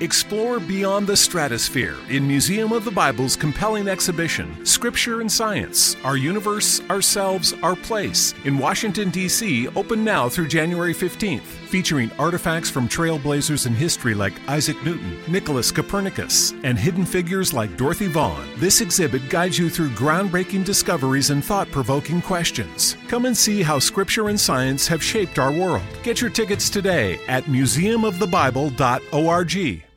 Explore beyond the stratosphere in Museum of the Bible's compelling exhibition, Scripture and Science Our Universe, Ourselves, Our Place, in Washington, D.C., open now through January 15th, featuring artifacts from trailblazers in history like Isaac Newton, Nicholas Copernicus, and hidden figures like Dorothy Vaughan. This exhibit guides you through groundbreaking discoveries and thought provoking questions. Come and see how Scripture and science have shaped our world. Get your tickets today at museumofthebible.org.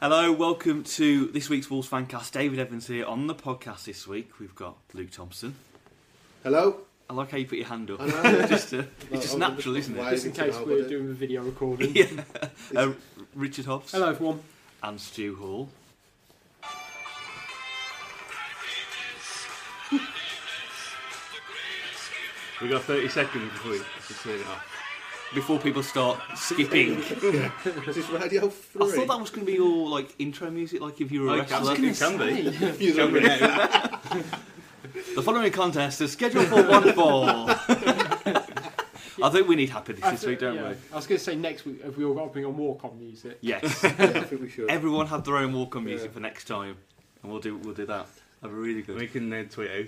Hello, welcome to this week's Wolves Fancast. David Evans here on the podcast this week. We've got Luke Thompson. Hello. I like how you put your hand up. I know. just, uh, No, it's just I'm natural, just isn't it? Just in case we're doing a video recording. yeah. Uh, Richard Hobbs Hello, everyone. and Stu Hall. We got 30 seconds before we have to turn it off. Before people start skipping, Is this Radio 3? I thought that was going to be all like intro music, like if you were a Oh, it can, wrestler. it can be. You're Can be now. The following contest is scheduled for one fall. I think we need happiness this week, don't yeah. we? I was going to say next week, if we all got to bring on walk-on music? Yes. I think we should. Everyone have their own walk-on music Yeah. for next time, and we'll do we'll do that. That'd be really good. We can then tweet out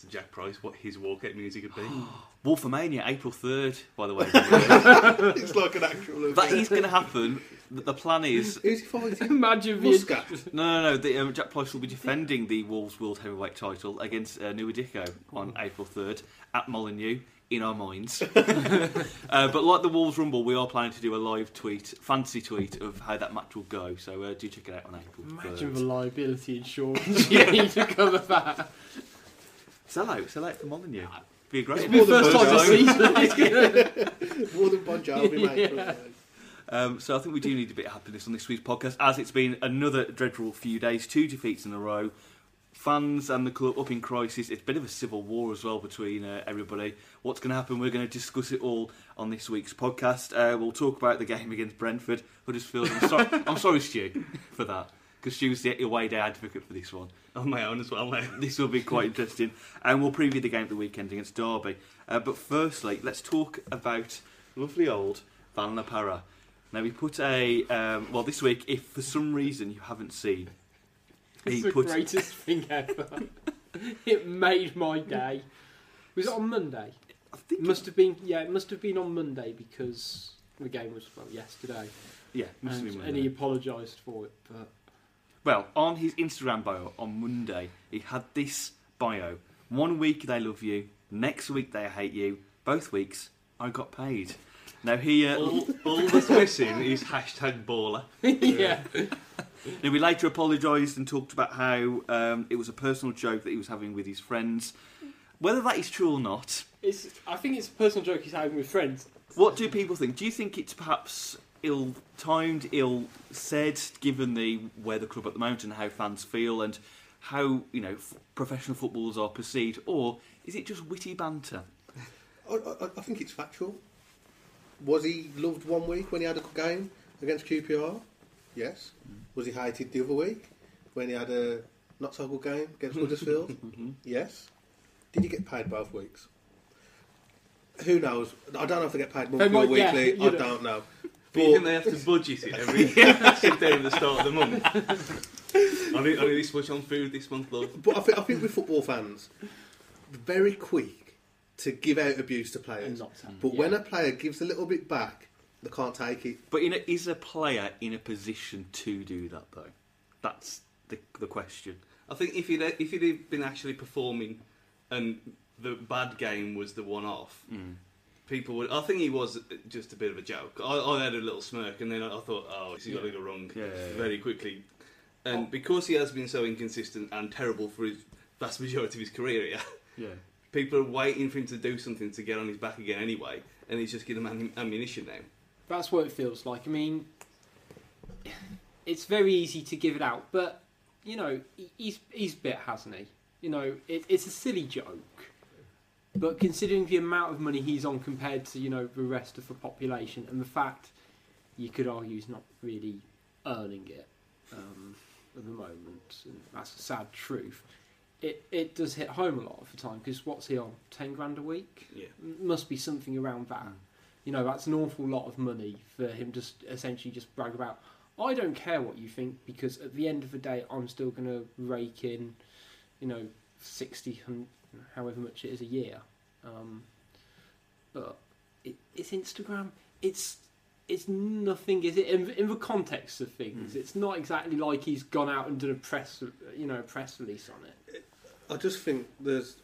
to Jack Price what his walkout music would be. Wolfomania, April 3rd, by the way. it's like an actual that event. is going to happen. The the plan is. Who's he fighting? Imagine being... Muscat. No, no, no. The, um, Jack Price will be defending the Wolves World Heavyweight title against uh, Nouha Dicko on April 3rd at Molineux, in our minds. uh, but like the Wolves Rumble, we are planning to do a live tweet, fantasy tweet of how that match will go. So uh, do check it out on April 3rd. Imagine the liability insurance you need to cover that. Sell out, sell out for Molineux. Be a great It's my first time this season. More than Bon Jovi, mate. Yeah. Um, so I think we do need a bit of happiness on this week's podcast, as it's been another dreadful few days, two defeats in a row. Fans and the club up in crisis. It's a bit of a civil war as well between uh, everybody. What's going to happen? We're going to discuss it all on this week's podcast. Uh, we'll talk about the game against Brentford. Huddersfield. I'm sorry, I'm sorry Stu, for that, because she was the away day advocate for this one. On my own as well now. This will be quite interesting, and we'll preview the game at the weekend against Derby. Uh, but firstly, let's talk about lovely old Van La Parra. Now we put a um, well this week. If for some reason you haven't seen, It's the put greatest thing ever. it made my day. Was it on Monday? I think It must have been. Yeah, it must have been on Monday because the game was well yesterday, yeah, must have and, been and he apologised for it. But Well, on his Instagram bio on Monday, he had this bio: one week they love you, next week they hate you. Both weeks I got paid. Now he uh, All, all that's missing is hashtag baller. yeah, Now, we later apologised and talked about how um, it was a personal joke that he was having with his friends. Whether that is true or not, it's. I think it's a personal joke he's having with friends. what do people think? Do you think it's perhaps ill-timed, ill-said, given the where the club at the moment and how fans feel and how you know f- professional footballers are perceived, or is it just witty banter? I, I, I think it's factual. Was he loved one week when he had a good game against QPR? Yes. Mm-hmm. Was he hated the other week when he had a not so good game against Huddersfield. Mm-hmm. yes. Did he get paid both weeks? Who knows? I don't know if they get paid monthly or might- yeah, weekly. I don't know. But you think they have to budget it every day year? At the start of the month. I need, I need this much on food this month, love. But I think, I think with football fans, very quick to give out abuse to And players. not to- But yeah. when a player gives a little bit back, they can't take it. But in a, is a player in a position to do that though? That's the the question. I think if he'd if he'd have been actually performing, and the bad game was the one off, mm. People would. I think he was just a bit of a joke. I, I had a little smirk, and then I thought, oh, he got a little wrong Yeah, yeah, yeah. very quickly. And oh. because he has been so inconsistent and terrible for his vast majority of his career, yeah, Yeah. people are waiting for him to do something to get on his back again anyway, and he's just giving them ammunition now. That's what it feels like. I mean, it's very easy to give it out, but you know, he's he's bit, hasn't he? You know, it, it's a silly joke, but considering the amount of money he's on compared to you know the rest of the population, and the fact you could argue he's not really earning it um, at the moment, and that's a sad truth. It it does hit home a lot of the time because what's he on? Ten grand a week? Yeah. must be something around that. You know, that's an awful lot of money for him just essentially just brag about. I don't care what you think because at the end of the day, I'm still going to rake in, you know, 60, hun- however much it is a year. Um, but it, it's Instagram. It's it's nothing, is it? In, in the context of things, it's not exactly like he's gone out and done a press, you know, a press release on it. I just think there's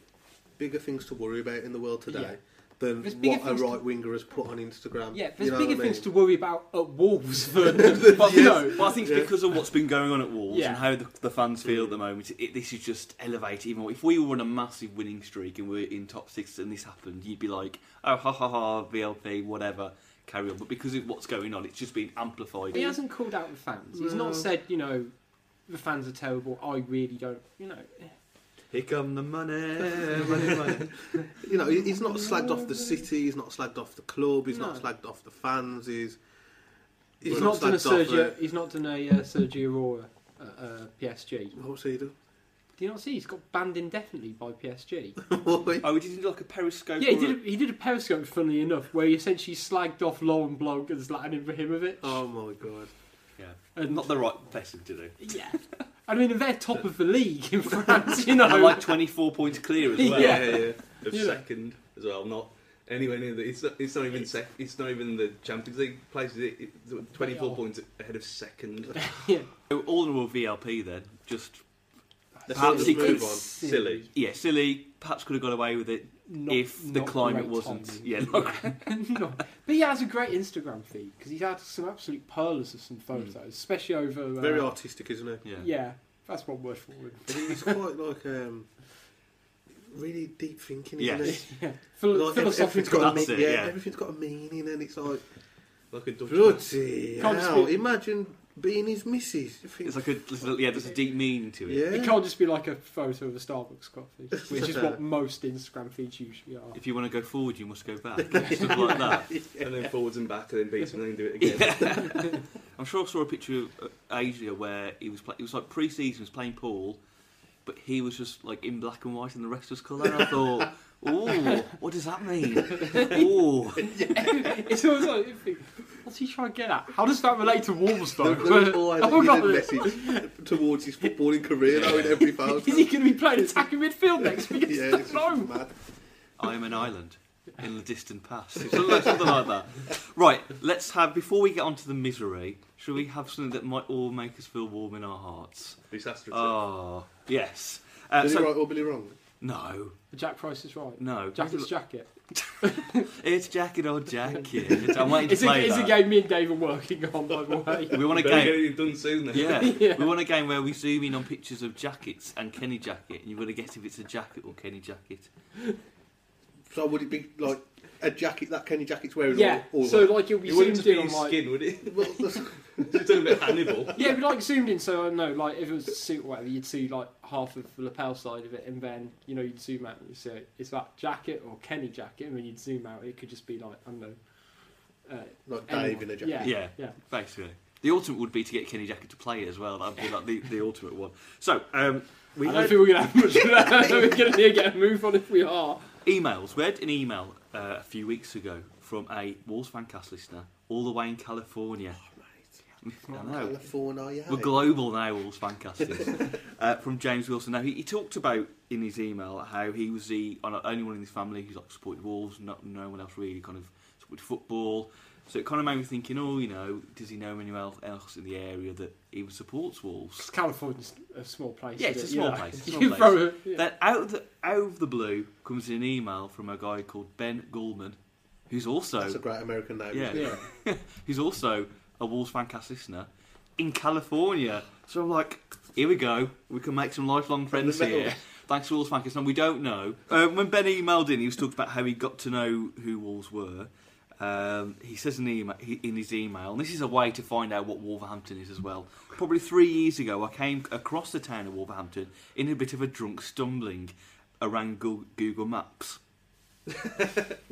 bigger things to worry about in the world today Yeah. Than There's what a right winger has put on Instagram. Yeah, there's You know bigger what I things mean? to worry about at Wolves than, But, you know. but I think it's because of what's been going on at Wolves Yeah. and how the, the fans feel at the mm. moment. It, this is just elevated even more. If we were on a massive winning streak and we're in top six and this happened, you'd be like, oh, ha ha ha, VLP, whatever, carry on. But because of what's going on, it's just been amplified. He hasn't called out the fans. He's not said, you know, the fans are terrible. I really don't, you know. Here come the money, money, money. You know, he's not slagged off the city. He's not slagged off the club. He's not No. slagged off the fans. He's He's, not, done a slagged off, Sergio. He's not done a uh, Sergio Aurier at uh, PSG. uh, What's he do? Do you not see? He's got banned indefinitely by PSG. Oh, we did like a periscope. yeah, he did. a- A, he did a Periscope, funnily enough, where he essentially slagged off Laurent Blanc and Zlatan Ibrahimovic. oh my god! Yeah. And- Not the right person to do. Yeah, I mean they're top of the league in France. You know, And like 24 points clear as well. Yeah. yeah, of Yeah. second as well. Not anywhere near the. It's not, it's not even sec. It's not even the Champions League places. It, it, Twenty four Yeah. points ahead of second. yeah. So all in all, VLP then, just Let's Perhaps he could- Silly. yeah, silly. Perhaps could have got away with it Not- if the climate great wasn't. timing. Yeah, not no. But he has a great Instagram feed because he's had some absolute pearls of some photos, especially over. Uh, Very artistic, isn't it? yeah. Yeah, that's one word for it. But he's quite like um, really deep thinking, isn't Yes. he? Yeah, Phil- Like, everything's philosophical. got a me- it, yeah, yeah. everything's got a meaning, and it's like Like a Dutch. bloody Can't hell! be- Imagine being his missus. It's like a little, yeah. There's a deep meaning to it. yeah, It can't just be like a photo of a Starbucks coffee, which is what most Instagram feeds usually are. If you want to go forward, you must go back. Stuff like that. and then forwards and back, and then beats, and then do it again. I'm sure I saw a picture of uh, Asia where he was. Play- it was like pre-season. He was playing pool, but he was just like in black and white, and the rest was colour. I thought, oh, what does that mean? Oh, it's always like, you think, what's he trying to get at? How does that relate to Wolves though? There, there was always a hidden message towards his footballing career, though, in every photo. Is he going to be playing attacking midfield next week? yeah, it's no. mad. I am an island in the distant past. Something like, something like that. Right, let's have, before we get on to the misery, shall we have something that might all make us feel warm in our hearts? Disaster. Oh, yes. Uh, Did he so, right or Billy wrong? no, Jack Price is right. no. Jacket's jacket. It's jacket or jacket. I'm waiting to It's a, play it's a game me and Dave are working on, by the way. We want a Better get game. it done soon then. Yeah. Yeah. we want a game where we zoom in on pictures of jackets and Kenny Jackett, and you've got to guess if it's a jacket or Kenny Jackett. So would it be like a jacket that Kenny Jackett's wearing? Yeah, or, or so like you'll be It wouldn't zoomed in be on his like. skin, would it? Well, that's- You're talking about Hannibal. Yeah, but like zoomed in, so I know, like if it was a suit or whatever, you'd see like half of the lapel side of it, and then you know you'd zoom out and you say, it's that jacket or Kenny Jackett?" And then you'd zoom out, it could just be like I don't know, uh, like Dave anyone. in a jacket. Yeah, Yeah. yeah. Basically. The ultimate would be to get Kenny Jackett to play it as well. That'd be like the, the ultimate one. So, um, We I don't had- think we're going to have much of that. I don't think we're going to get a move on if we are. Emails. We had an email uh, a few weeks ago from a Wolves fancast listener all the way in California. I know. California. We're global now, Wolves fancasters. uh, from James Wilson. Now, he, he talked about in his email how he was the only one in his family who's like supported Wolves, not, no one else really kind of supported football. So it kind of made me thinking, oh, you know, does he know anyone else- else in the area that even supports Wolves? 'Cause California's a small place. Yeah, it's a small know. place, it's a You small place. throw a- yeah. Then out of the out of the blue comes an email from a guy called Ben Gullman, who's also That's a great American name. yeah, isn't? Yeah. who's also a Wolves fancast listener in California. So I'm like, here we go. We can make some lifelong friends here. Thanks to Wolves fancast. And we don't know. Uh, when Ben emailed in, he was talking about how he got to know who Wolves were. Um, he says in, the email, in his email, and this is a way to find out what Wolverhampton is as well. Probably three years ago, I came across the town of Wolverhampton in a bit of a drunk stumbling around Google Maps.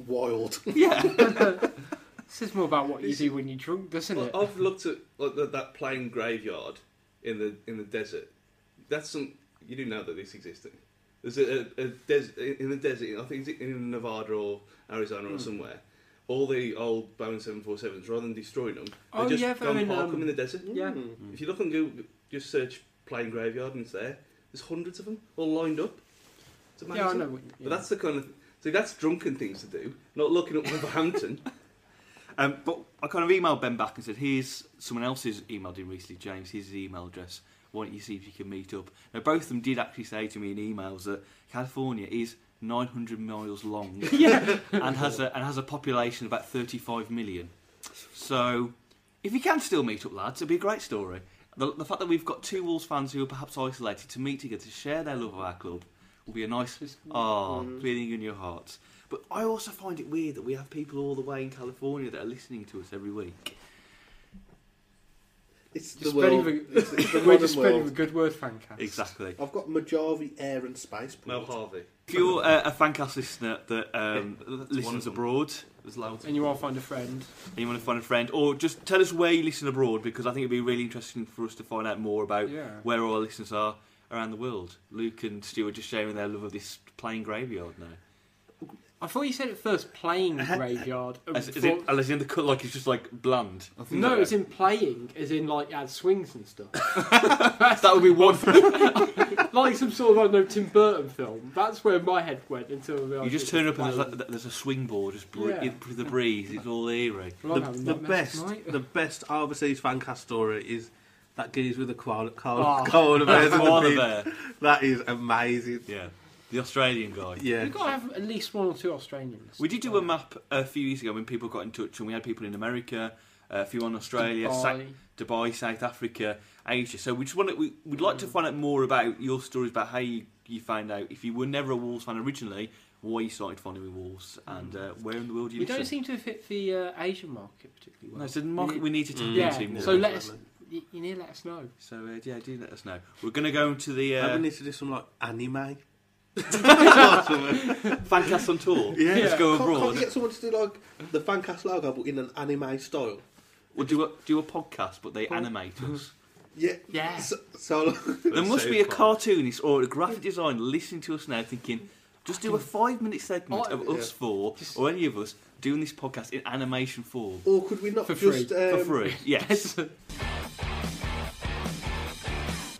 Wild. Yeah. This is more about what you do when you're drunk, doesn't it? I've looked at like, that, that plain graveyard in the in the desert. That's some you do know that this exists. There's a, a, a des- in the desert. I think it's in Nevada or Arizona Hmm. or somewhere. All the old Boeing 747s, rather than destroying them, they Oh, just yeah, go and park um, them in the desert. yeah. If you look on Google, just search plane graveyard and it's there. There's hundreds of them all lined up. It's amazing. Yeah, I know. What, But that's the kind of see that's drunken things to do, not looking up Wolverhampton. Um, but I kind of emailed Ben back and said, "Here's someone else's emailed in recently, James. Here's his email address. Why don't you see if you can meet up?" Now, both of them did actually say to me in emails that California is 900 miles long and has a and has a population of about 35 million. So, if you can still meet up, lads, it'd be a great story. The, the fact that we've got two Wolves fans who are perhaps isolated to meet together to share their love of our club will be a nice ah feeling in your hearts. But I also find it weird that we have people all the way in California that are listening to us every week. It's the world. spreading It's, it's the We're just spreading the world. good word, fancast. Exactly. I've got Mojave Air and Space. Mel Harvey. If you're uh, a fancast listener that um, one listens abroad, there's loads. And you want to find a friend. and you want to find a friend, or just tell us where you listen abroad because I think it'd be really interesting for us to find out more about Yeah. where our listeners are around the world. Luke and Stu are just sharing their love of this plain graveyard now. I thought you said at first playing graveyard. and As, is thought- it, as in the cut, like it's just like bland. no, it's in playing, as in like add swings and stuff. that would be one. Like some sort of I don't know Tim Burton film. That's where my head went until I you just turn up and there's, like, there's a swing board just bre- Yeah. in the breeze. It's all eerie. Well, I'm the, having the nightmares best, tonight. the best overseas fan cast story is that geese with the koala, koala, Oh. koala bears in the Koala bin. bear. That is amazing. Yeah, the Australian guy. Yeah. We've got to have at least one or two Australians. We did do a map a few years ago when people got in touch, and we had people in America, uh, a few in Australia, Sa- Dubai. Dubai, South Africa, Asia. So we just want to, we, we'd like to find out more about your stories about how you, you found out if you were never a Wolves fan originally, why you started following Wolves, and uh, where in the world you We listen. don't seem to fit the uh, Asian market particularly well. no, it's a market we need to tap yeah, into more. so let us. You, you need to let us know. So uh, yeah, do let us know. We're going to go into the Maybe uh, we need to do some like anime. Fancast on tour. Yeah. Let's go Can't, can't abroad. you get someone to do like the Fancast logo but in an anime style? We'll do a do a podcast, but they animate us. Yeah. Yeah. So, so There must be a cartoonist or a graphic designer listening to us now thinking, just do a five minute segment of us four or any of us doing this podcast in animation form. or could we not For just free. um, For free, yes.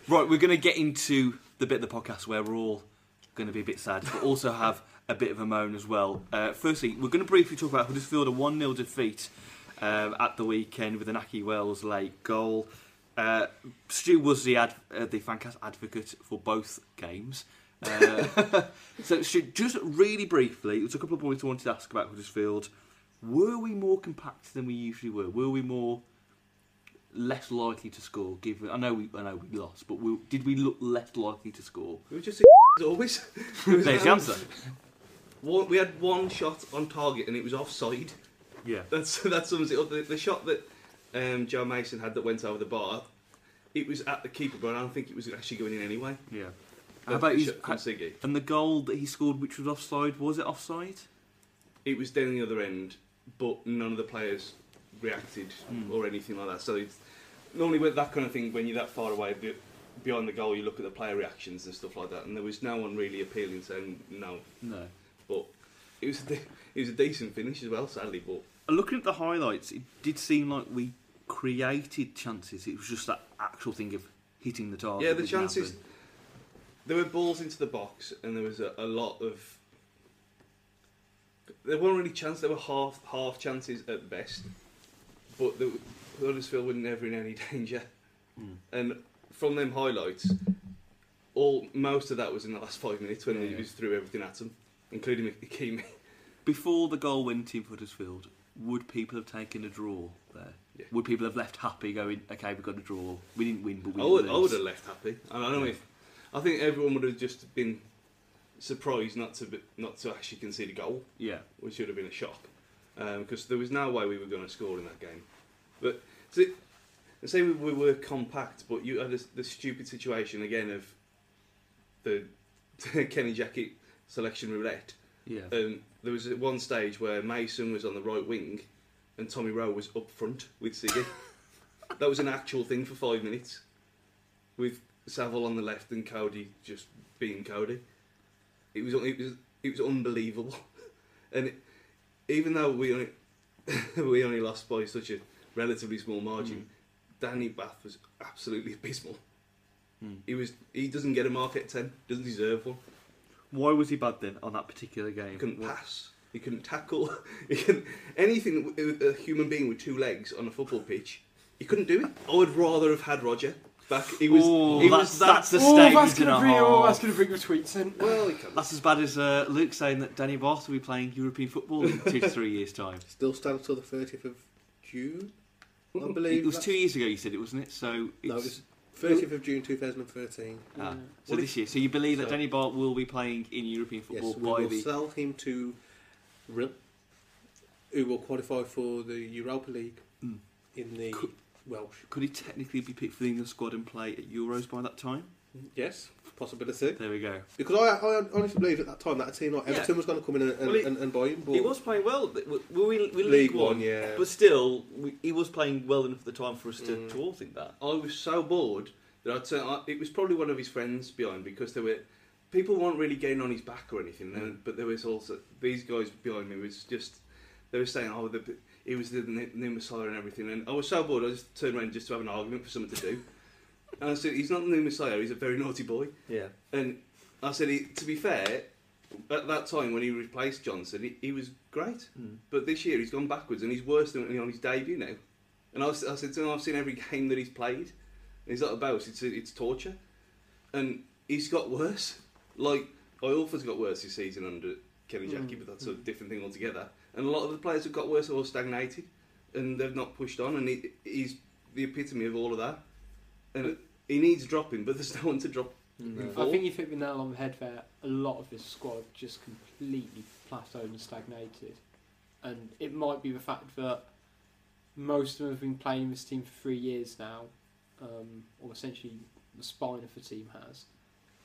right, we're going to get into the bit of the podcast where we're all going to be a bit sad, but also have a bit of a moan as well. Uh, firstly, we're going to briefly talk about Huddersfield, a 1 0 defeat um, at the weekend with an Aki Wells late goal. Uh, Stu was the ad, uh, the fancast advocate for both games. Uh, so, Stu, just really briefly, there's a couple of points I wanted to ask about Huddersfield. Were we more compact than we usually were? Were we more less likely to score? Given I know we, I know we lost, but we, did we look less likely to score? We were just as always. There's the answer. One, we had one shot on target and it was offside. Yeah. That's that sums it up. The, the shot that um, Joe Mason had that went over the bar, it was at the keeper, but I don't think it was actually going in anyway. Yeah. How about his, and the goal that he scored, which was offside? Was it offside? It was down the other end, but none of the players reacted Hmm. or anything like that. So it's, normally with that kind of thing, when you're that far away, behind the goal, you look at the player reactions and stuff like that, and there was no one really appealing saying no. No. But it was a de- it was a decent finish as well, sadly. But Looking at the highlights, it did seem like we created chances. It was just that actual thing of hitting the target. yeah, the chances. happen. There were balls into the box, and there was a, a lot of. There weren't really chances. There were half half chances at best, but the Huddersfield were never in any danger. Hmm. And from them highlights, all most of that was in the last five minutes when Yeah. he was through everything at them, including Ikeme. Before the goal went in for Huddersfield, would people have taken a draw there? Yeah. Would people have left happy going, okay, we've got a draw. We didn't win, but we I would, I would have left happy. I don't know if I think everyone would have just been surprised not to be, not to actually concede a goal, Yeah. which would have been a shock because there was no way we were going to score in that game. But so, say we, we were compact, but you had this, the stupid situation again of the Kenny Jackett selection roulette. Yeah. Um, there was one stage where Mason was on the right wing and Tommy Rowe was up front with Siggy. that was an actual thing for five minutes. With Saville on the left and Coady just being Coady. It was it was it was unbelievable. and it, even though we only we only lost by such a relatively small margin, hmm. Danny Batth was absolutely abysmal. Hmm. He was he doesn't get a mark at ten, doesn't deserve one. Why was he bad then on that particular game? Couldn't What- pass. He couldn't tackle. He couldn't, anything with a human being with two legs on a football pitch. He couldn't do it. I would rather have had Roger back. He was. Oh, he that's, was that's a Oh, statement that's and gonna bring. Oh, that's half. gonna bring the tweets in. well, he. That's as bad as uh, Luke saying that Danny Batth will be playing European football in two to three years' time. Still stands till the 30th of June, I believe. It was that's- two years ago, you said it, wasn't it? So it's, No, it was 30th of June 2013. ah, so Well, this year. So you believe that Danny Batth will be playing in European football Yes, we will the sell him to Rhyl, who will qualify for the Europa League Mm. in the Could- Welsh. Could he technically be picked for the England squad and play at Euros by that time? Yes, possibility. There we go. Because I, I honestly believe at that time that a team like Yeah. Everton was going to come in and, and, Well, he- and, and buy him. But He was playing well. We, we, we League One, yeah. But still, we, he was playing well enough at the time for us to, Mm. to all think that. I was so bored that I'd say I, it was probably one of his friends behind because there were people weren't really getting on his back or anything. and- but there was also these guys behind me was just they were saying, "Oh, the, he was the new new Messiah and everything." And I was so bored, I just turned around just to have an argument for something to do. and I said, "He's not the new Messiah. He's a very naughty boy." Yeah. And I said, he, to be fair, at that time when he replaced Johnson, he, he was great. Mm. But this year he's gone backwards and he's worse than on his debut now. And I, was, I said to him, I've seen every game that he's played. And he's not about it's it's torture. And he's got worse. Like Iorfa's got worse this season under Kenny Jackie, but that's a different thing altogether. And a lot of the players have got worse or stagnated, and they've not pushed on. And he, he's the epitome of all of that. And he needs dropping, but there's no one to drop. him I for. think you've hit the nail on the head there. A lot of this squad just completely plateaued and stagnated. And it might be the fact that most of them have been playing in this team for three years now, um, or essentially the spine of the team has.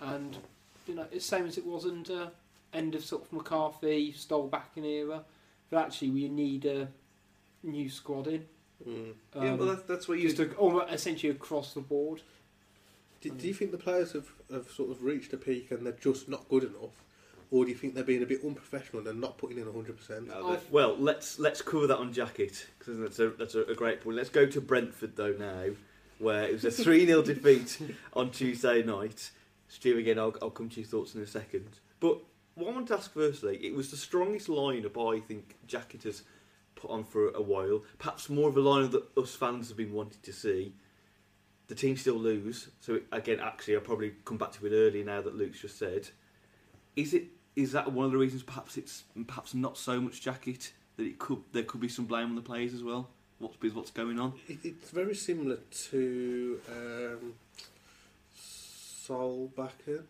And, you know, it's the same as it was under end of sort of McCarthy, Solbakken era. But actually, we need a new squad in. Mm. yeah, Um, well, that's, that's where you. just a, almost essentially across the board. Do, do you think the players have, have sort of reached a peak and they're just not good enough? Or do you think they're being a bit unprofessional and they're not putting in 100%? No, Well, let's let's cover that on jacket because that's a that's a, a great point. Let's go to Brentford though now, where it was a three 0 defeat on Tuesday night. Stu, again, I'll, I'll come to your thoughts in a second. But what I want to ask firstly, it was the strongest lineup I think Jackett has put on for a while. Perhaps more of a lineup that us fans have been wanting to see. The team still lose, so again, actually, I'll probably come back to it earlier now that Luke's just said. Is it is that one of the reasons? Perhaps it's perhaps not so much Jackett that it could there could be some blame on the players as well. What's what's going on? It's very similar to um, Solbakken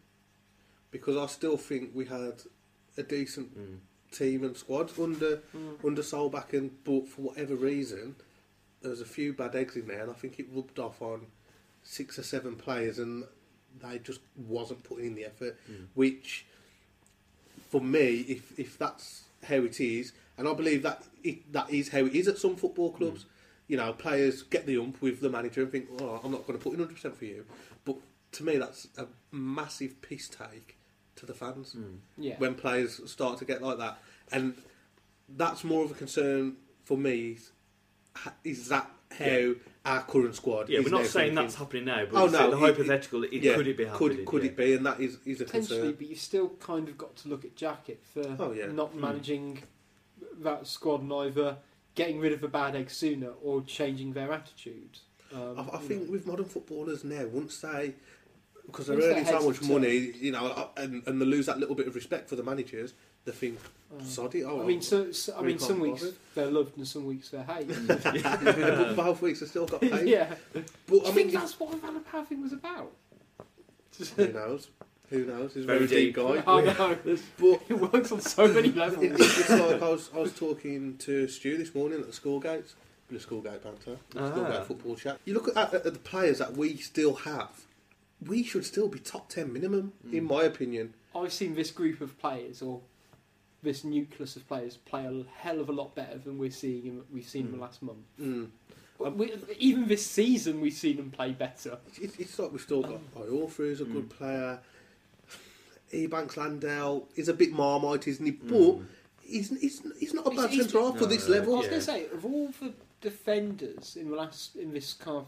because I still think we had a decent hmm. team and squad under hmm. under Solbakken, but for whatever reason, there was a few bad eggs in there, and I think it rubbed off on six or seven players, and they just wasn't putting in the effort. Hmm. Which, for me, if if that's how it is, and I believe that it, that is how it is at some football clubs. You know, players get the ump with the manager and think, "Oh, I'm not going to put in 100 percent for you," but to me, that's a massive piss take to the fans Yeah. when players start to get like that, and that's more of a concern for me. Is, is that how Yeah. our current squad? Yeah, is we're not saying thinking? that's happening now, but Oh, it's no, the it- hypothetical. It, yeah, could it be happening? Could, could yeah. it be? And that is, is a Potentially, concern. but you've still kind of got to look at Jackett for Oh, yeah. not Mm. managing that squad and either getting rid of a bad egg sooner or changing their attitude. Um, I, I think know. with modern footballers now, once they because they're earning so much are money, you know, uh, and, and they lose that little bit of respect for the managers, they think, Um, sod it. Oh, I mean, so, so, I mean, some weeks bothered." they're loved and some weeks they're hated. but both weeks they still got paid. yeah, But I I mean, think that's what the Van Power thing was about. who knows? Who knows? He's a Very very, deep, deep. guy. I know. But It works on so many it, levels. it's like I was, I was talking to Stu this morning at the school gates, the school gate banter, the school Ah. gate football chat. You look at, at, at the players that we still have. We should still be top ten minimum, in mm. my opinion. I've seen this group of players or this nucleus of players play a hell of a lot better than we're seeing in, we've seen in the mm. last month. Mm. Uh, we, even this season, we've seen them play better. It's, it's like we've still got um, Iorfa who's a good mm. player. Ebanks Landell is a bit marmite, isn't he? But he's, he's, he's not a bad centre half for No, this no, I was Yeah. going to say, of all the defenders in the last in this kind of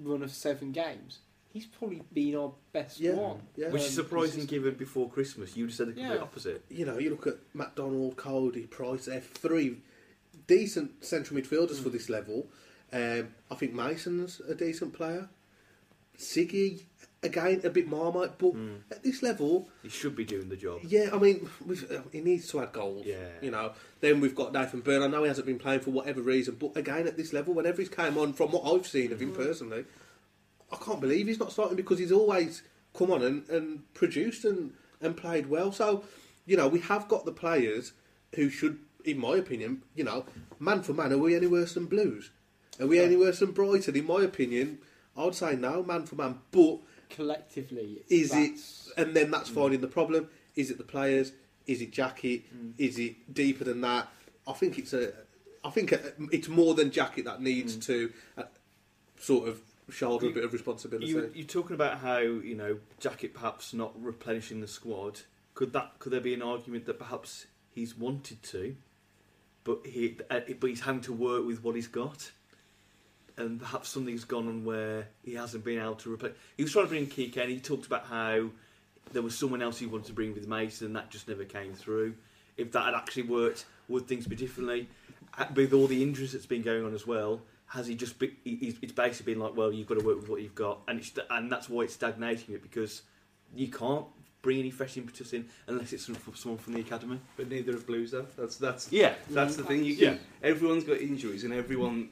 run of seven games, he's probably been our best Yeah, one. yeah. Which Um, is surprising this given before Christmas. You said the complete Yeah. opposite. You know, you look at McDonald, Coady, Price, they're three decent central midfielders for this level. Um, I think Mason's a decent player. Siggy, again, a bit marmite, but at this level, He should be doing the job. Yeah, I mean, we've, uh, he needs to add goals. Yeah. You know, then we've got Nathan Byrne. I know he hasn't been playing for whatever reason, but again, at this level, whenever he's came on, from what I've seen of him personally, I can't believe he's not starting because he's always come on and, and produced and, and played well. So, you know, we have got the players who should, in my opinion, you know, man for man, are we any worse than Blues? Are we any worse than Brighton? In my opinion, I'd say no, man for man. But collectively, is it and then that's mm. finding the problem is it the players is it Jackett mm. is it deeper than that i think it's a i think uh, it's more than Jackett that needs mm. to uh, sort of shoulder a bit of responsibility You, you're talking about how you know Jackett perhaps not replenishing the squad. Could that could there be an argument that perhaps he's wanted to, but he uh, but he's having to work with what he's got, and perhaps something's gone on where he hasn't been able to replace. He was trying to bring Kike, and he talked about how there was someone else he wanted to bring with Mason, and that just never came through. If that had actually worked, would things be differently? Uh, With all the injuries that's been going on as well, has he just? Be, he's, it's basically been like, well, you've got to work with what you've got, and it's and that's why it's stagnating it because you can't bring any fresh impetus in unless it's from someone from the academy. But neither have Blues though. That's that's Yeah, that's the thing. You Yeah. everyone's got injuries, and everyone,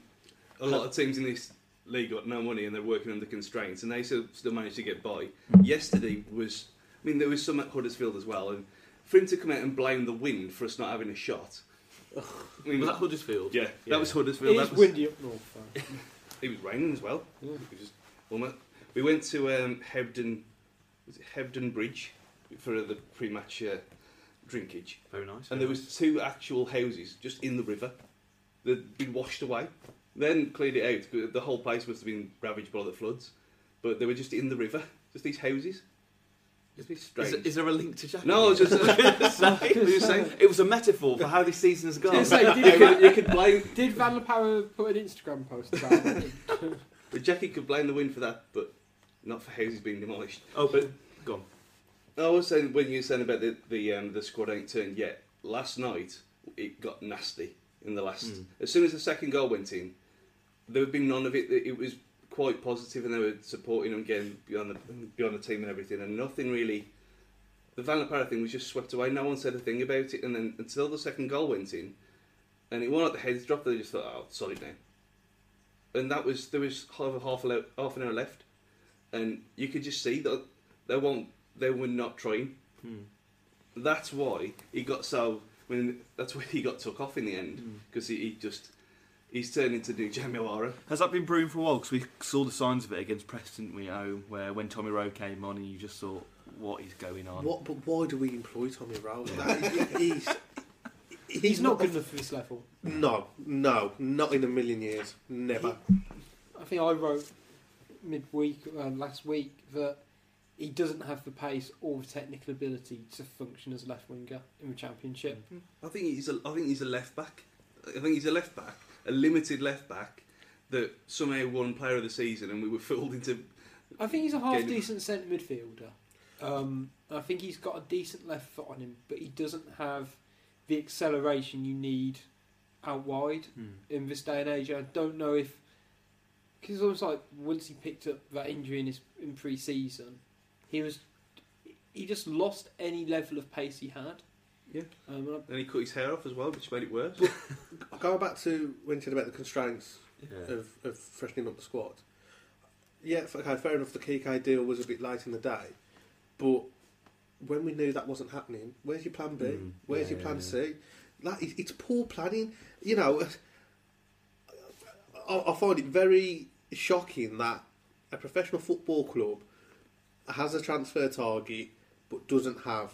a lot of teams in this league got no money, and they're working under constraints, and they still still managed to get by. Yesterday was, I mean, there was some at Huddersfield as well, and for him to come out and blame the wind for us not having a shot. I mean, was that Huddersfield? yeah, Yeah. that was Huddersfield. it That is was, windy up north. though. it was raining as well. Yeah. We just almost, we went to um, Hebden, was it Hebden Bridge for the pre-match uh, drinkage. Very nice. and there was two actual houses just in the river that'd been washed away. Then cleared it out. The whole place must have been ravaged by the floods, but they were just in the river, just these houses. Just be Is, is there a link to Jack? no, I just, I was just saying. it was a metaphor for how this season has gone. I was gonna You did, could, you could blame did Van La Parra put an Instagram post about it? the Jackie could blame the wind for that, but not for houses being demolished. oh, but gone. I was saying when you were saying about the the um, the squad ain't turned yet. Last night it got nasty in the last. As soon as the second goal went in, there had been none of it. It was quite positive, and they were supporting him again beyond the beyond the team and everything, and nothing really. The Van La Parra thing was just swept away. No one said a thing about it, and then until the second goal went in, and it wasn't like the heads dropped. They just thought, "Oh, sorry now." And that was there was half half a half an hour left, and you could just see that they won't they were not trying. Hmm. That's why he got so. I mean, that's why he got took off in the end hmm. because he, he just he's turning to new Jamie O'Hara. Has that been brewing for a while? Because we saw the signs of it against Preston, we know, where when Tommy Rowe came on and you just thought, what is going on? what but why do we employ Tommy Rowe That- he's He's not good enough for this level. no no not in a million years never I think I wrote midweek uh, last week that he doesn't have the pace or the technical ability to function as a left winger in the championship. I think he's a, I think he's a left back. I think he's a left back, a limited left back that somehow won Player of the Season, and we were fooled into. I think he's a half decent centre midfielder. Um, I think he's got a decent left foot on him, but he doesn't have the acceleration you need out wide in this day and age. I don't know if because it's almost like once he picked up that injury in his in pre-season, he was he just lost any level of pace he had. Yeah. Um, and I- And he cut his hair off as well, which made it worse. Going back to when you said about the constraints Yeah. of, of freshening up the squad. Yeah, okay, fair enough. The Kike deal was a bit late in the day, but when we knew that wasn't happening, where's your plan B? Mm, Where's yeah, your plan yeah. C? Like, it's poor planning. You know, I, I find it very shocking that a professional football club has a transfer target but doesn't have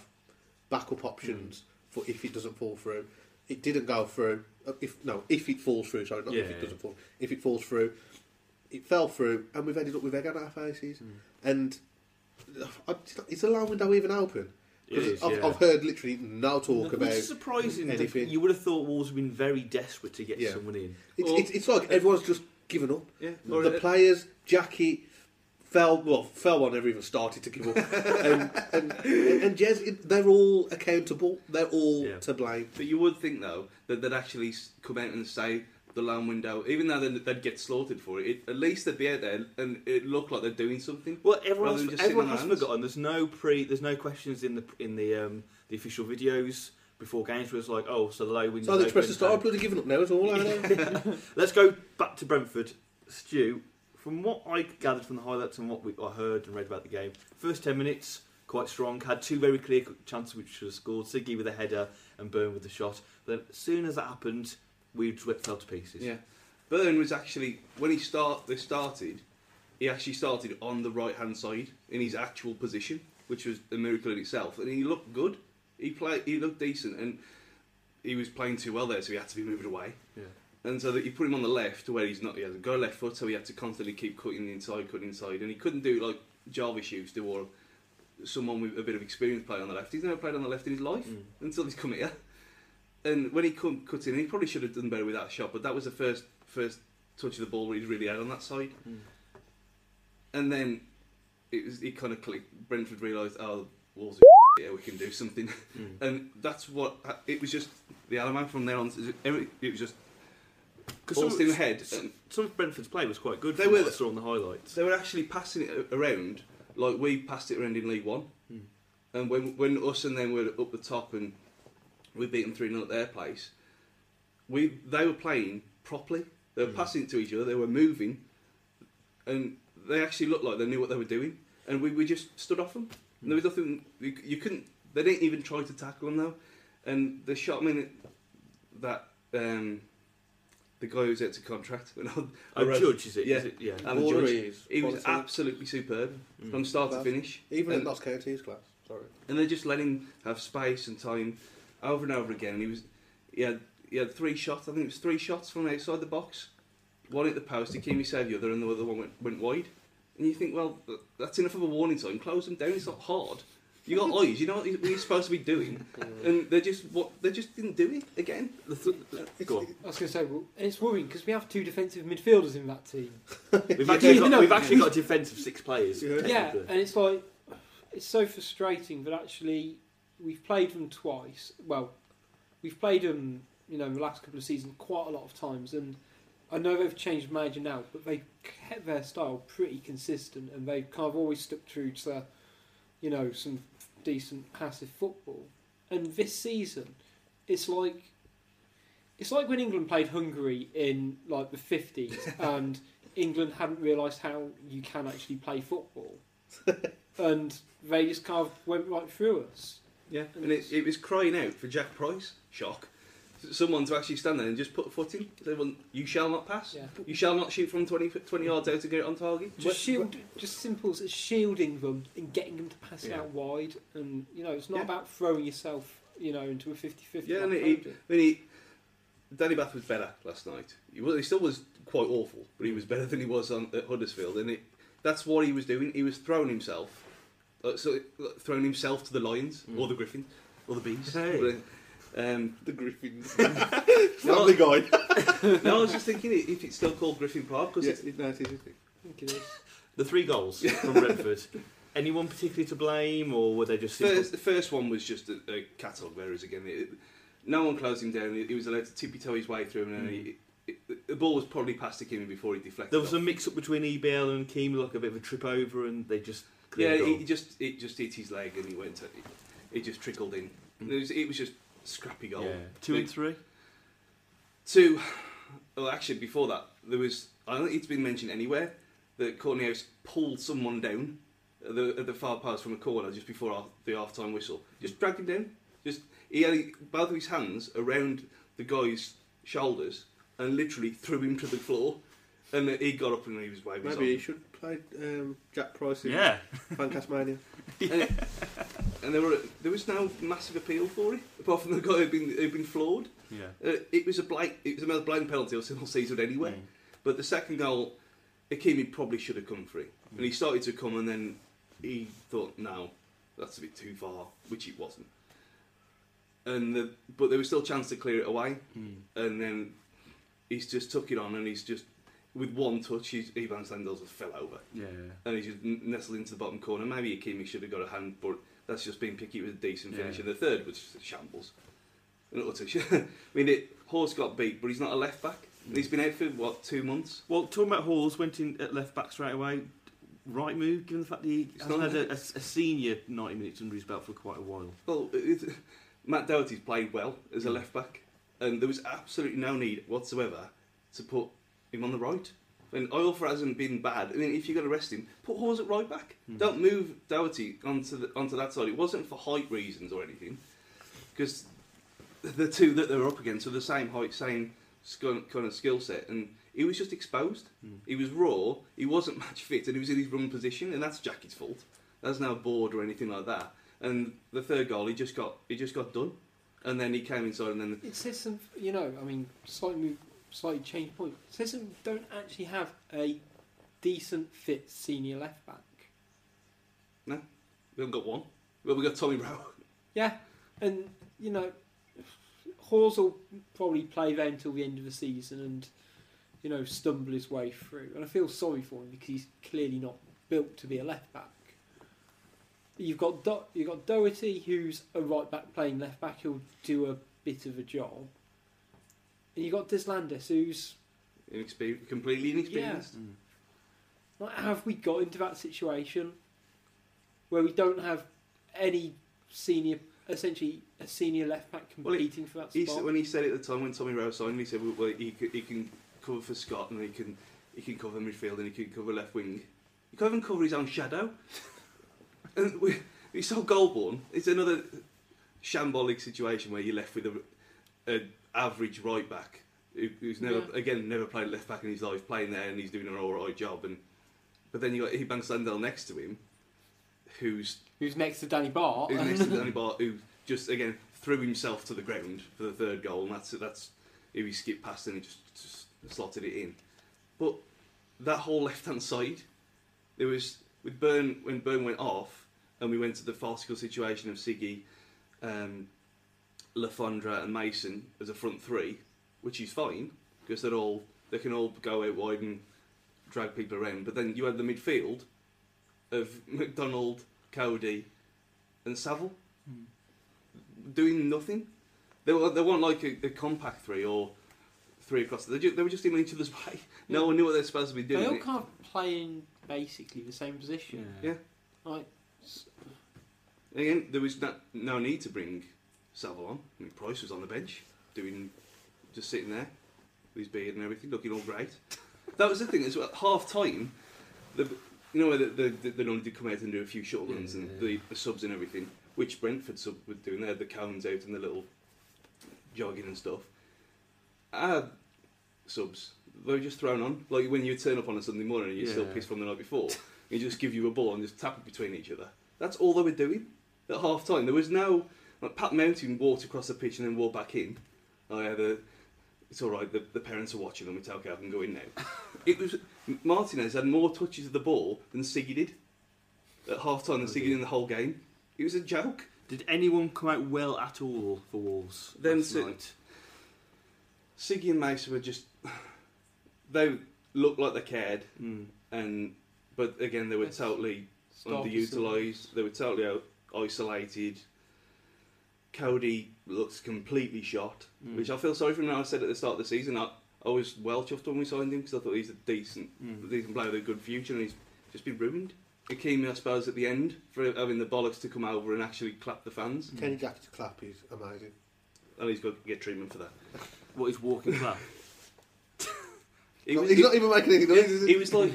backup options for if it doesn't fall through. It didn't go through. Uh, If no, if it falls through, sorry, not if Yeah. it doesn't fall. If it falls through, it fell through, and we've ended up with egg on our faces. And I, is the loan window even open? Is, I've, yeah. I've heard literally no talk about Which is surprising. that anything. You would have thought Wolves have been very desperate to get Yeah. someone in. It's, Or- it's, it's like everyone's just given up. Yeah. The a- players, Jackie, fell well, fell on never even started to give up, and and, and Jez, it- they're all accountable. They're all Yeah. to blame. But you would think though that they'd actually come out and say the loan window, even though they'd, they'd get slaughtered for it, it. At least they'd be out there and it looked like they're doing something. Well, everyone, has, just sitting everyone has their hands. forgotten. There's no pre. There's no questions in the in the um, the official videos before games. Where it's like, oh, so the low window. So the Express Star are bloody giving up now as all. aren't? Let's go back to Brentford. Stu, from what I gathered from the highlights and what we, I heard and read about the game, first 10 minutes, quite strong. Had two very clear chances which have scored. Siggy with a header and Byrne with a shot. Then as soon as that happened, we just went- fell to pieces. Yeah. Byrne was actually when he start they started, he actually started on the right hand side in his actual position, which was a miracle in itself. And he looked good. He played he looked decent and he was playing too well there, so he had to be moved away. Yeah. And so that you put him on the left where he's not he has a go left foot, so he had to constantly keep cutting inside, cutting inside, and he couldn't do like Jarvis used to or someone with a bit of experience playing on the left. He's never played on the left in his life Mm. until he's come here. And when he come, cut in, he probably should have done better with that shot. But that was the first first touch of the ball where he's really had on that side. Mm. And then it was it kind of clicked. Brentford realised, oh, Wolves, are yeah, we can do something. Mm. And that's what it was. Just the Alaman from there on. It was just Because Ball some, steam ahead. some, some of Brentford's play was quite good. They were- I saw on the highlights. they were actually passing it around like we passed it around in League One. Hmm. And when when us and them were up the top and we beat them three 0 at their place, we they were playing properly. They were Hmm. passing it to each other. They were moving, and they actually looked like they knew what they were doing. And we, we just stood off them. And there was nothing you, you couldn't. They didn't even try to tackle them though. And the shot I mean that um, the guy who's out to contract. I Oh, wrote- Judge, is it? Yeah. Is it? Yeah. Alan Judge. is He was absolutely superb Mm. from start to finish. Even and, in Notts County's class. Sorry. and they just let him have space and time over and over again. And He was he had he had three shots. I think it was three shots from outside the box. One at the post, Ikeme saved the other, and the other one went, went wide. And you think, well, that's enough of a warning sign. Close them down. It's not hard. You got eyes. You know what you're supposed to be doing, and they just what they just didn't do it again. The th- go on. I was going to say, well, it's worrying because we have two defensive midfielders in that team. We've actually, got, we've actually got a defence of six players. Yeah. Yeah, and it's like it's so frustrating that actually we've played them twice. Well, we've played them, you know, in the last couple of seasons quite a lot of times, and I know they've changed manager now, but they kept their style pretty consistent, and they've kind of always stuck true to, you know, some decent passive football. And this season, it's like. It's like when England played Hungary in like the fifties, and England hadn't realised how you can actually play football, and they just kind of went right through us. Yeah, and it, it was crying out for Jack Price. Shock. Someone to actually stand there and just put a foot in. Say, well, you shall not pass. Yeah. You shall not shoot from 20, 20 yards out to get it on target. Just shield, just simple as shielding them and getting them to pass Yeah. out wide, and you know it's not Yeah. about throwing yourself, you know, into a 50-50. Yeah, and he, Foden. then he, Danny Batth was better last night. He, was, he still was quite awful, but he was better than he was on at Huddersfield. And it, that's what he was doing. He was throwing himself, uh, so uh, throwing himself to the lions or the griffin or the bees. Hey. Um, The Griffins. no, Family Guy. no, I was just thinking if it's still called Griffin Park because yes, it, no, it is. isn't it? I think it is. The three goals from Brentford. Anyone particularly to blame, or were they just? First, the first one was just a, a catalogue of errors again. It, no one closed him down. He, he was allowed to tippy toe his way through, and then he, it, the ball was probably past to Kimmy before he deflected. There was off. a mix up between EBL and Keem, like a bit of a trip over, and they just yeah. cleared He, it he just it just hit his leg, and he went. To, it, it just trickled in. Mm. It was it was just scrappy goal. yeah. Two and three. Two. Well, actually, before that, there was. I don't think it's been mentioned anywhere that Kortney Hause pulled someone down at the, at the far post from a corner just before half, the half-time whistle. Just dragged him down. Just he had both of his hands around the guy's shoulders and literally threw him to the floor. And he got up and he was waving. his Maybe he should play um, Jack Price in Yeah. Fancastmania. and, and there were there was no massive appeal for it, apart from the guy who'd been who'd been floored. Yeah. Uh, it was a blank. It was a blatant penalty I've seen season anyway. Mm. But the second goal, Ikeme probably should have come free, and he started to come, and then he thought, "No, that's a bit too far," which it wasn't. And the, but there was still a chance to clear it away, Mm. and then he's just took it on, and he's just with one touch, he's, Ebanks-Landell fell over, Yeah. and he's just nestled into the bottom corner. Maybe Ikeme should have got a hand, but that's just being picky. with a decent finish, Yeah. and the third was just a shambles. An utter sh- I mean, it, Hause got beat, but he's not a left back. And he's been out for what two months. Well, talking about Hause, went in at left back straight away. Right move, given the fact that he It's hasn't had a, a, a senior 90 minutes under his belt for quite a while. Well, it, Matt Doherty's played well as a Mm. left back, and there was absolutely no need whatsoever to put him on the right. And Iorfa hasn't been bad. I mean, if you're going to rest him, put Hause at right back. Mm. Don't move Doherty onto the, onto that side. It wasn't for height reasons or anything, because the two that they were up against were the same height, same kind of skill set, and he was just exposed. Mm. He was raw. He wasn't match fit, and he was in his wrong position, and that's Jackie's fault. That's no board or anything like that. And the third goal, he just got he just got done, and then he came inside, and then It says some, you know, I mean, slightly move, slightly change point. It says don't actually have a decent fit senior left back. No, we haven't got one. Well, we got Tommy Rowe. Yeah, and you know, Hause will probably play there until the end of the season and you know stumble his way through. And I feel sorry for him because he's clearly not built to be a left back. You've got Do- you've got Doherty, who's a right back playing left back, He'll do a bit of a job. And you've got Deslandes, who's Inexper- completely inexperienced. like, have we got into that situation where we don't have any senior, essentially a senior left back Well, he- competing for that spot? said, when he said it at the time when Tommy Rowe signed, he said well, well, he, he can cover for Scott and he can he can cover midfield and he can cover left wing. He can't even cover his own shadow. and we, we saw Golbourne. It's another shambolic situation where you're left with a, a average right back who, who's never Yeah. again never played left back in his life, playing there and he's doing an all right job. And but then you got Ebanks-Landell next to him, who's who's next to Danny Batth. who's next to Danny Batth, who just again threw himself to the ground for the third goal, and that's that's who he skipped past and he just, just slotted it in. But that whole left hand side, there was with Byrne when Byrne went off, and we went to the farcical situation of Siggy, um, Le Fondre, and Mason as a front three, which is fine because they're all they can all go out wide and drag people around. But then you had the midfield of McDonald, Coady, and Saville hmm. doing nothing. They were they weren't like a, a compact three or three across. They, ju- they were just in each other's way. No Yeah. one knew what they're supposed to be doing. they all kind of play in basically the same position. Yeah. Like, Again, there was no, no need to bring Saville on. I mean, Price was on the bench, doing just sitting there with his beard and everything, looking all great. That was the thing as well. Half time, the you know the, the, the, they normally did come out and do a few short runs and the, the subs and everything, which Brentford sub were doing. They had the cones out and the little jogging and stuff. Our subs, they were just thrown on. Like when you turn up on a Sunday morning and you're still pissed from the night before, they just give you a ball and just tap it between each other. That's all they were doing at half time. There was no like Pat Mountain walked across the pitch and then walked back in. Oh yeah, the it's all right. The, the parents are watching them. It's okay. I can go in now. it was Martinez had more touches of the ball than Siggy did at half time than Siggy did in the whole game. It was a joke. Did anyone come out well at all for Wolves Them last night? Siggy and Mason were just they looked like they cared, Mm. and but again they were totally underutilized. They were totally out, isolated. Coady looks completely shot, Mm. which I feel sorry for him. Now I said at the start of the season, I, I was well chuffed when we signed him because I thought he's a decent, Mm. decent player with a good future, and he's just been ruined. Ikeme, I suppose, at the end for having the bollocks to come over and actually clap the fans, Kenny Jack's clap is amazing. and he's got to get treatment for that. What is walking clap? He was, he's he, not even making any noise. he was like,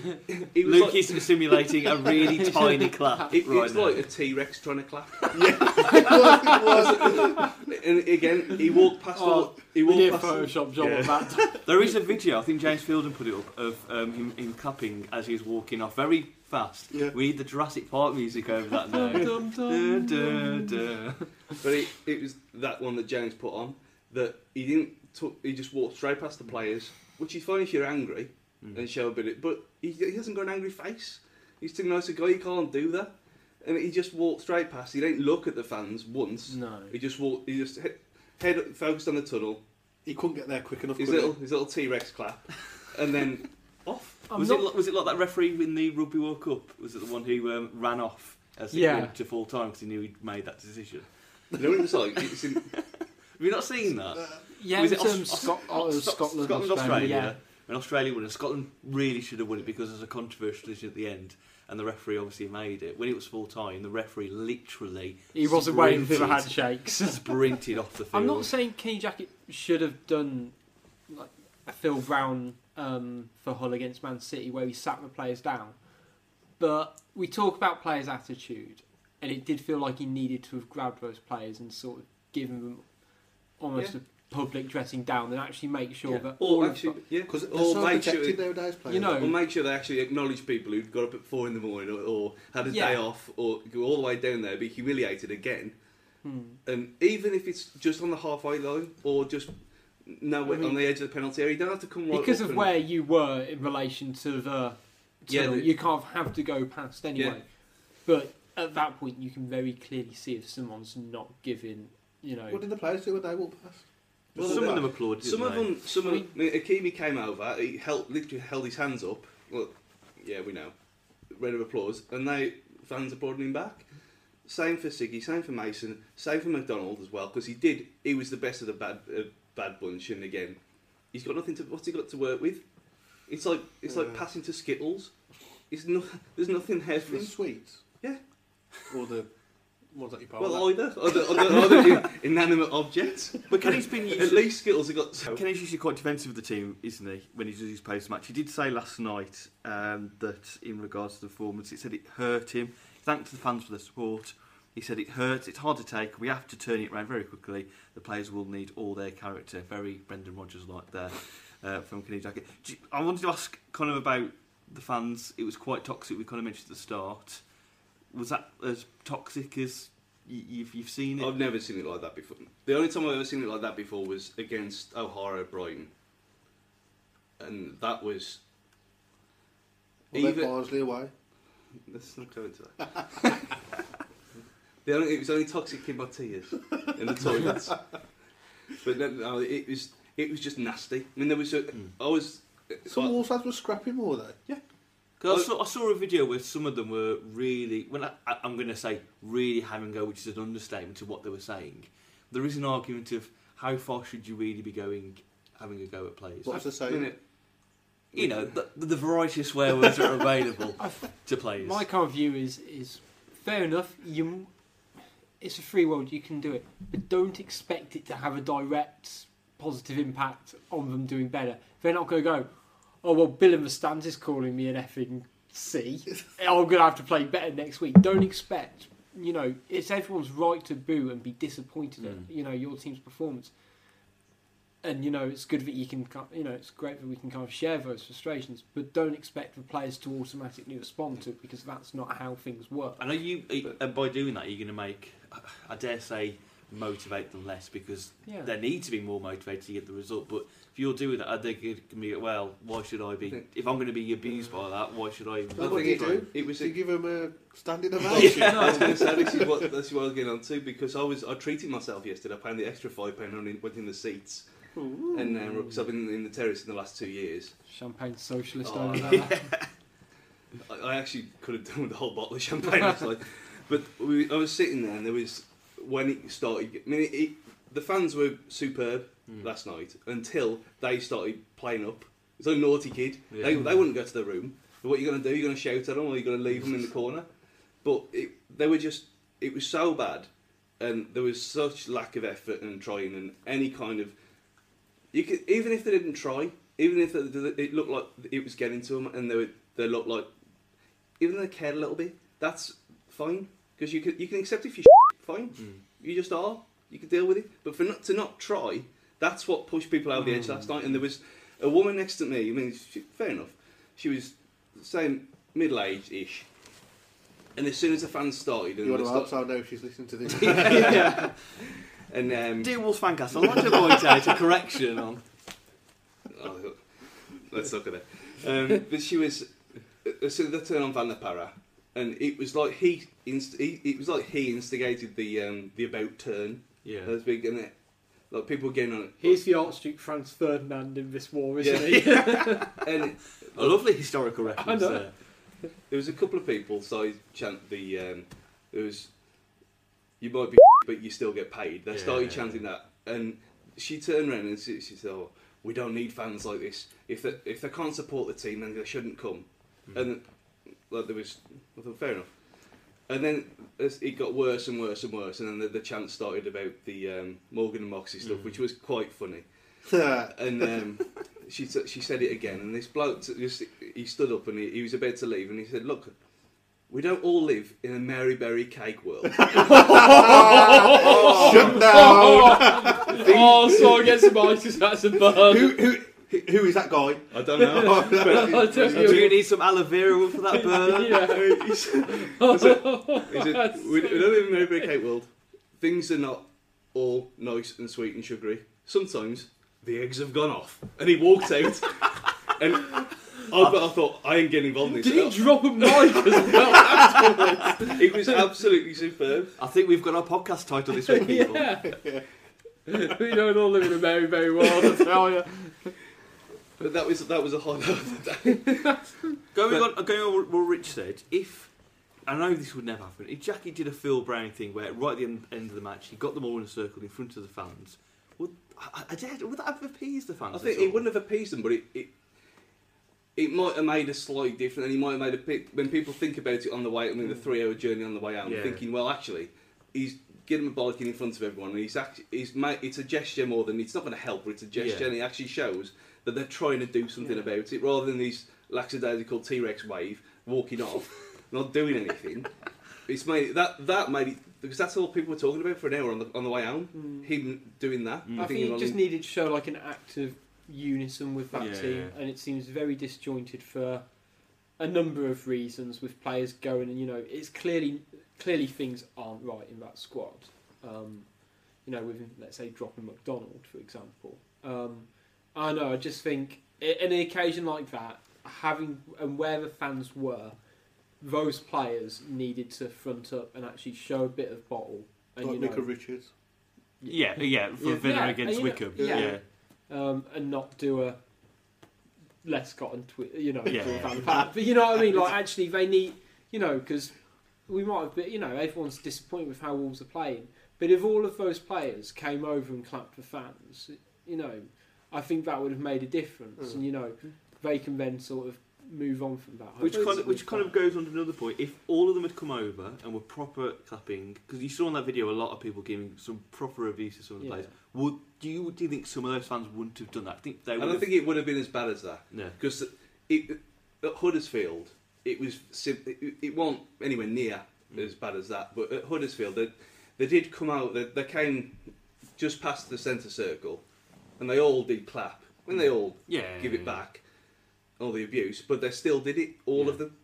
he was Luke like, is simulating a really tiny clap it, right it's now. like a T Rex trying to clap. it was, it was. and again, he walked past Oh, all. He walked did past. Photoshop job Yeah. of that. There is a video, I think James Fielden put it up, of um, him, him clapping as he's walking off very fast. Yeah. We need the Jurassic Park music over that now. Dum, dum. But it, it was that one that James put on that he didn't. T- he just walked straight past the players, which is fine if you're angry and show a bit. Of, but he, he hasn't got an angry face. He's too nice a guy. He can't do that. And he just walked straight past. He didn't look at the fans once. No. He just walked. He just he- head focused on the tunnel. He couldn't get there quick enough. His could he? little his little T Rex clap, and then off. I'm Was, not- it, li- was it like that referee in the Rugby World Cup? Was it the one who um, ran off as it Yeah. went to full time because he knew he'd made that decision? You know what it was like? It's in, Have you not seen that? Yeah, Was it it um, Aus- Scot- oh, it was Scot- Scotland, Scotland, Australia, Australia. yeah. When Australia won, and Scotland really should have won it because there's a controversial decision at the end, and the referee obviously made it. When it was full time, the referee literally He wasn't waiting for the handshakes. sprinted off the field. I'm not saying Kenny Jackett should have done like a Phil Brown um, for Hull against Man City, where he sat the players down. But we talk about players' attitude, and it did feel like he needed to have grabbed those players and sort of given them almost Yeah. A public dressing down, and actually make sure yeah. that all Or of actually, the- yeah, Because they're or so make sure. protected nowadays. Players. You know- Or make sure they actually acknowledge people who got up at four in the morning or, or had a Yeah. day off or go all the way down there, be humiliated again. Hmm. And even if it's just on the halfway line or just no I mean- on the edge of the penalty area, you don't have to come right because of and- where you were in relation to the Yeah, the- you can't have to go past anyway. Yeah. But at that point, you can very clearly see if someone's not giving, you know. What did the players do when they walked past? Well, some of them applauded. Some of them, some of I mean, Ikeme came over. He held, literally held his hands up. Well, yeah, we know. Round of applause, and they fans applauding him back. Same for Siggy, same for Mason, same for McDonald as well, because he did. He was the best of the bad uh, bad bunch, and again, he's got nothing to. What's he got to work with? It's like it's like passing to Skittles. It's no, there's nothing there for The him. sweets. Yeah. Or the ones that you buy. Well, either, in- inanimate objects. But Kenny's been At least Skittles have got. Kenny's usually quite defensive of the team, isn't he? When he does his post match, he did say last night um, that in regards to the performance, it said it hurt him. He thanked the fans for the support. He said it hurts. It's hard to take. We have to turn it around very quickly. The players will need all their character. Very Brendan Rodgers like there uh, from Kenny Jackett. I wanted to ask kind of about the fans. It was quite toxic. We kind of mentioned at the start. Was that as toxic as y- you've, you've seen it? I've never seen it like that before. The only time I've ever seen it like that before was against O'Hara Brighton, and that was Well, even. Barnsley away. Let's not go into that. the only, it was only toxic in my tears in the toilets. but no, no, it was it was just nasty. I mean, there was a, hmm. I was. Some I- Wolves fans were scrapping more though. Because I, saw, I saw a video where some of them were really, well, I, I- I'm going to say really having a go, which is an understatement to what they were saying. There is an argument of how far should you really be going, having a go at players. What's the saying? You know, the, the variety of swear words that are available to players. My kind of view is is fair enough. You, it's a free world. You can do it, but don't expect it to have a direct positive impact on them doing better. They're not going to go. Oh well, Bill in the stands is calling me an effing C. I'm going to have to play better next week. Don't expect. You know, it's everyone's right to boo and be disappointed Mm. at you know your team's performance. And you know it's good that you can, ki- you know, it's great that we can kind of share those frustrations, but don't expect the players to automatically respond to it because that's not how things work. I know you, uh, by doing that, you're going to make, I dare say, motivate them less because Yeah. they need to be more motivated to get the result. But if you're doing that, I think it can be well. Why should I be? If I'm going to be abused by that, why should I? What do you do? It was Do you a, give him a standing ovation? no, I was going to say this is what this is what I was getting on to because I was I treated myself yesterday. I paid the extra five pound and went in the seats, and um, because I've been in the terrace in the last two years, Champagne socialist Oh, over there. I, I actually could have done with the whole bottle of champagne. actually. but we, I was sitting there, and there was when it started. I mean, it, it, the fans were superb last night until they started playing up. It's like a naughty kid. They, they wouldn't go to the room. But what are you going to do? You're going to shout at them, or you're you going to leave them in the corner? But it, they were just. It was so bad, and there was such lack of effort and trying, and any kind of. You could even if they didn't try, even if it it looked like it was getting to them, and they were, they looked like, even if they cared a little bit, that's fine because you can you can accept if you're fine. Mm. You just are. You can deal with it. But for not to not try, that's what pushed people over the edge last night. And there was a woman next to me. I mean, she, fair enough. She was same middle aged ish. And as soon as the fans started, and You want they to hope start- so? No, she's listening to this. yeah. And um, Dear Wolves Fancast, I'd like to point out a correction on. Oh, let's look at it. Um, but she was as soon as they turned on Van La Parra, and it was like he, inst- he it was like he instigated the um, the about turn. Yeah. That was big, and it, like people getting on it. He's the Archduke Franz Ferdinand in this war, isn't Yeah. he? and it, A lovely historical reference know. there. there was a couple of people started chant the um, there was you might be but you still get paid. They Yeah. started chanting that, and she turned around and she, she said, "Oh, we don't need fans like this. If they if they can't support the team, then they shouldn't come." And like there was, I thought fair enough. And then it got worse and worse and worse, and then the, the chant started about the um, Morgan and Moxey stuff, which was quite funny. and um, she t- she said it again, and this bloke t- just he stood up and he, he was about to leave, and he said, "Look, we don't all live in a Mary Berry cake world." Shut down. oh, so I get some itis, that's a burn. who, who, who is that guy? I don't know. I tell Do you you. need some aloe vera for that burn? Yeah. he said, oh, we, we don't live in a Mary Berry world. Things are not all nice and sweet and sugary. Sometimes the eggs have gone off, and he walked out. and I, but I thought I ain't getting involved in this. Did he drop a mic as well? it was absolutely superb. I think we've got our podcast title this week, people. yeah. we don't all live in a very, very world, I tell you. But that was that was a highlight of the day. Going on, going on what Rich said, if I know this would never happen, if Jackie did a Phil Brown thing where right at the end, end of the match he got them all in a circle in front of the fans, would I, I, would that have appeased the fans? I think it wouldn't have appeased them, but it, it it might have made a slight difference, and he might have made a bit when people think about it on the way. I mean, the mm. three-hour journey on the way out, Yeah. thinking, well, actually, he's getting a bollocking in front of everyone, and he's actually he's made, it's a gesture more than it's not going to help, but it's a gesture, Yeah. and it actually shows that they're trying to do something about it, rather than these lackadaisical T-Rex wave walking off, not doing anything. It's made that that made it because that's all people were talking about for an hour on the on the way home. Him doing that. I think he just needed to show like an act of unison with that Yeah. team, and it seems very disjointed for a number of reasons. With players going, and you know, it's clearly clearly things aren't right in that squad. Um, you know, with let's say dropping McDonald, for example. Um, I know. I just think in an occasion like that, having and where the fans were, those players needed to front up and actually show a bit of bottle. And Like you know, Micah Richards. Yeah, yeah, for Yeah. Villa Yeah, against and you know- Wickham. yeah. yeah. um, and not do a Lescott and Twi- you know, Yeah. do a Van Pat. But you know what I mean? Like, actually, they need, you know, because we might have been, you know, everyone's disappointed with how Wolves are playing. But if all of those players came over and clapped for fans, you know, I think that would have made a difference. And you know, they can then sort of move on from that. Which kind of, which kind of goes on to another point. If all of them had come over and were proper clapping, because you saw in that video a lot of people giving some proper reviews to some of the Yeah. players. Would do you do you think some of those fans wouldn't have done that? I think they I don't have, think it would have been as bad as that. No. Because it, at Huddersfield, it was sim- it, it wasn't anywhere near mm. as bad as that. But at Huddersfield, they, they did come out. They, they came just past the centre circle, and they all did clap. When they all Yeah, give yeah, it yeah. back, all the abuse, but they still did it, all of Yeah. them.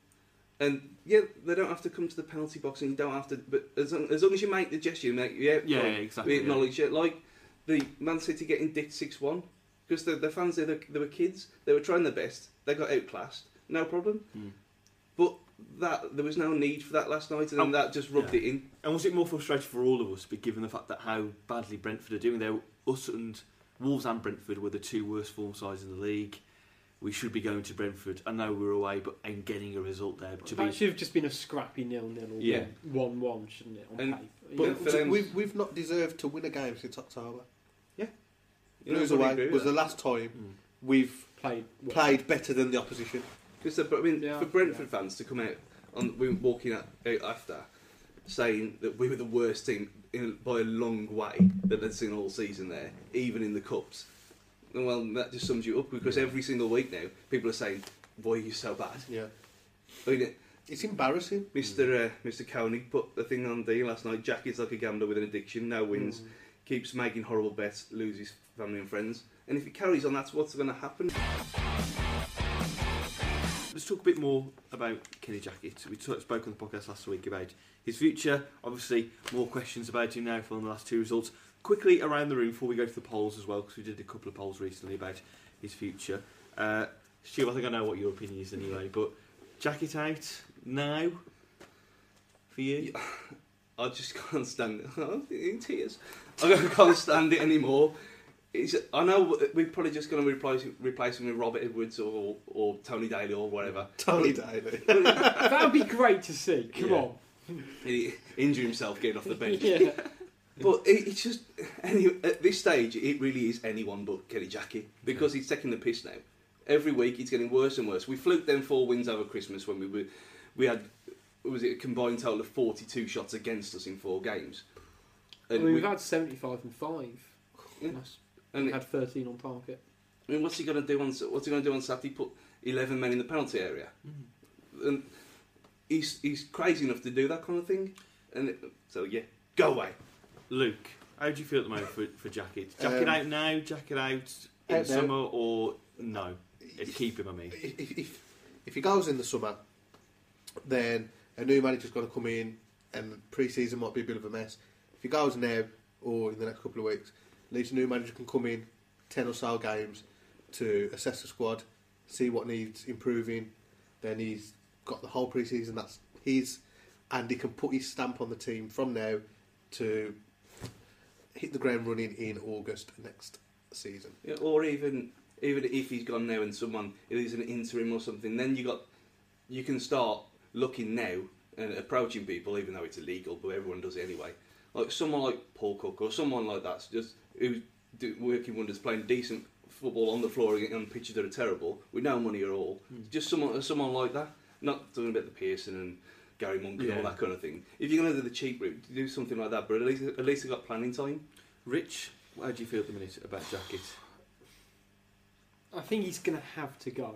And yeah, they don't have to come to the penalty box, and you don't have to. But as long as, long as you make the gesture, you make yeah, Yeah, like, exactly, We acknowledge it, like the Man City getting dicked six one because the, the fans they, they were kids, they were trying their best, they got outclassed, no problem. Hmm. But that there was no need for that last night, and then Um, that just rubbed yeah. it in. And was it more frustrating for all of us, but given the fact that how badly Brentford are doing? They're us and Wolves and Brentford were the two worst form sides in the league. We should be going to Brentford. I know we're away, but and getting a result there to that be. should have just been a scrappy nil-nil or Yeah. one-one, shouldn't it? On And- paper. but- Yeah. we've, we've not deserved to win a game since October. You know, Blues away was the last time Mm. we've played well. played better than the opposition. Because I mean, Yeah, for Brentford fans to come out on we were walking out, out after saying that we were the worst team in, by a long way that they'd seen all season there, even in the cups. Well, that just sums you up because every single week now, people are saying, "Why are you so bad?" Yeah, I mean, it's embarrassing. Mr. Uh, Mr. Koenig put the thing on D last night. Jack is like a gambler with an addiction. No wins, Mm. keeps making horrible bets, loses family and friends. And if it carries on, that's what's going to happen. Let's talk a bit more about Kenny Jackett. We talked, spoke on the podcast last week about his future. Obviously, more questions about him now following the last two results. Quickly around the room before we go to the polls as well, because we did a couple of polls recently about his future. Uh, Stu, I think I know what your opinion is anyway, but Jackett out now for you? I just can't stand it. I'm in tears. I can't stand it anymore. It's, I know we're probably just going to replace replace him with Robert Edwards or or Tony Daley or whatever. Tony Daley. that would be great to see. Come Yeah. on. He injure himself getting off the bench. Yeah. But it, it's just any, at this stage, it really is anyone but Kenny Jackie because he's taking the piss now. Every week, it's getting worse and worse. We fluked them four wins over Christmas when we were we had was it a combined total of forty two shots against us in four games. I And mean, we- we've had 75 and 5. Yeah. That's- and We had 13 on target. I mean, what's he going to do on what's he going to do on Saturday? Put eleven men in the penalty area, and he's he's crazy enough to do that kind of thing. And it, so yeah, go away. Luke, how do you feel at the moment for, for Jackett? Jacket Um, out now, Jackett out in out now. summer, or no? Uh, Keep him, I mean. If, if, if he goes in the summer, then a new manager's got to come in, and pre-season might be a bit of a mess. If he goes now or in the next couple of weeks, at least a new manager can come in, ten or so games, to assess the squad, see what needs improving. Then he's got the whole pre-season. That's his, and he can put his stamp on the team from now to hit the ground running in August next season. Yeah, or even even if he's gone now and someone it is an interim or something, then you got you can start looking now and approaching people, even though it's illegal, but everyone does it anyway. Like someone like Paul Cook or someone like that's just who's do, working wonders, playing decent football on the floor and on pitches that are terrible with no money at all. Hmm. Just someone someone like that, not talking about the Pearson and Gary Monk and all that kind of thing. If you're going to do the cheap route, do something like that. But at least at least they've got planning time. Rich, how do you feel at the minute about Jackett? I think he's going to have to go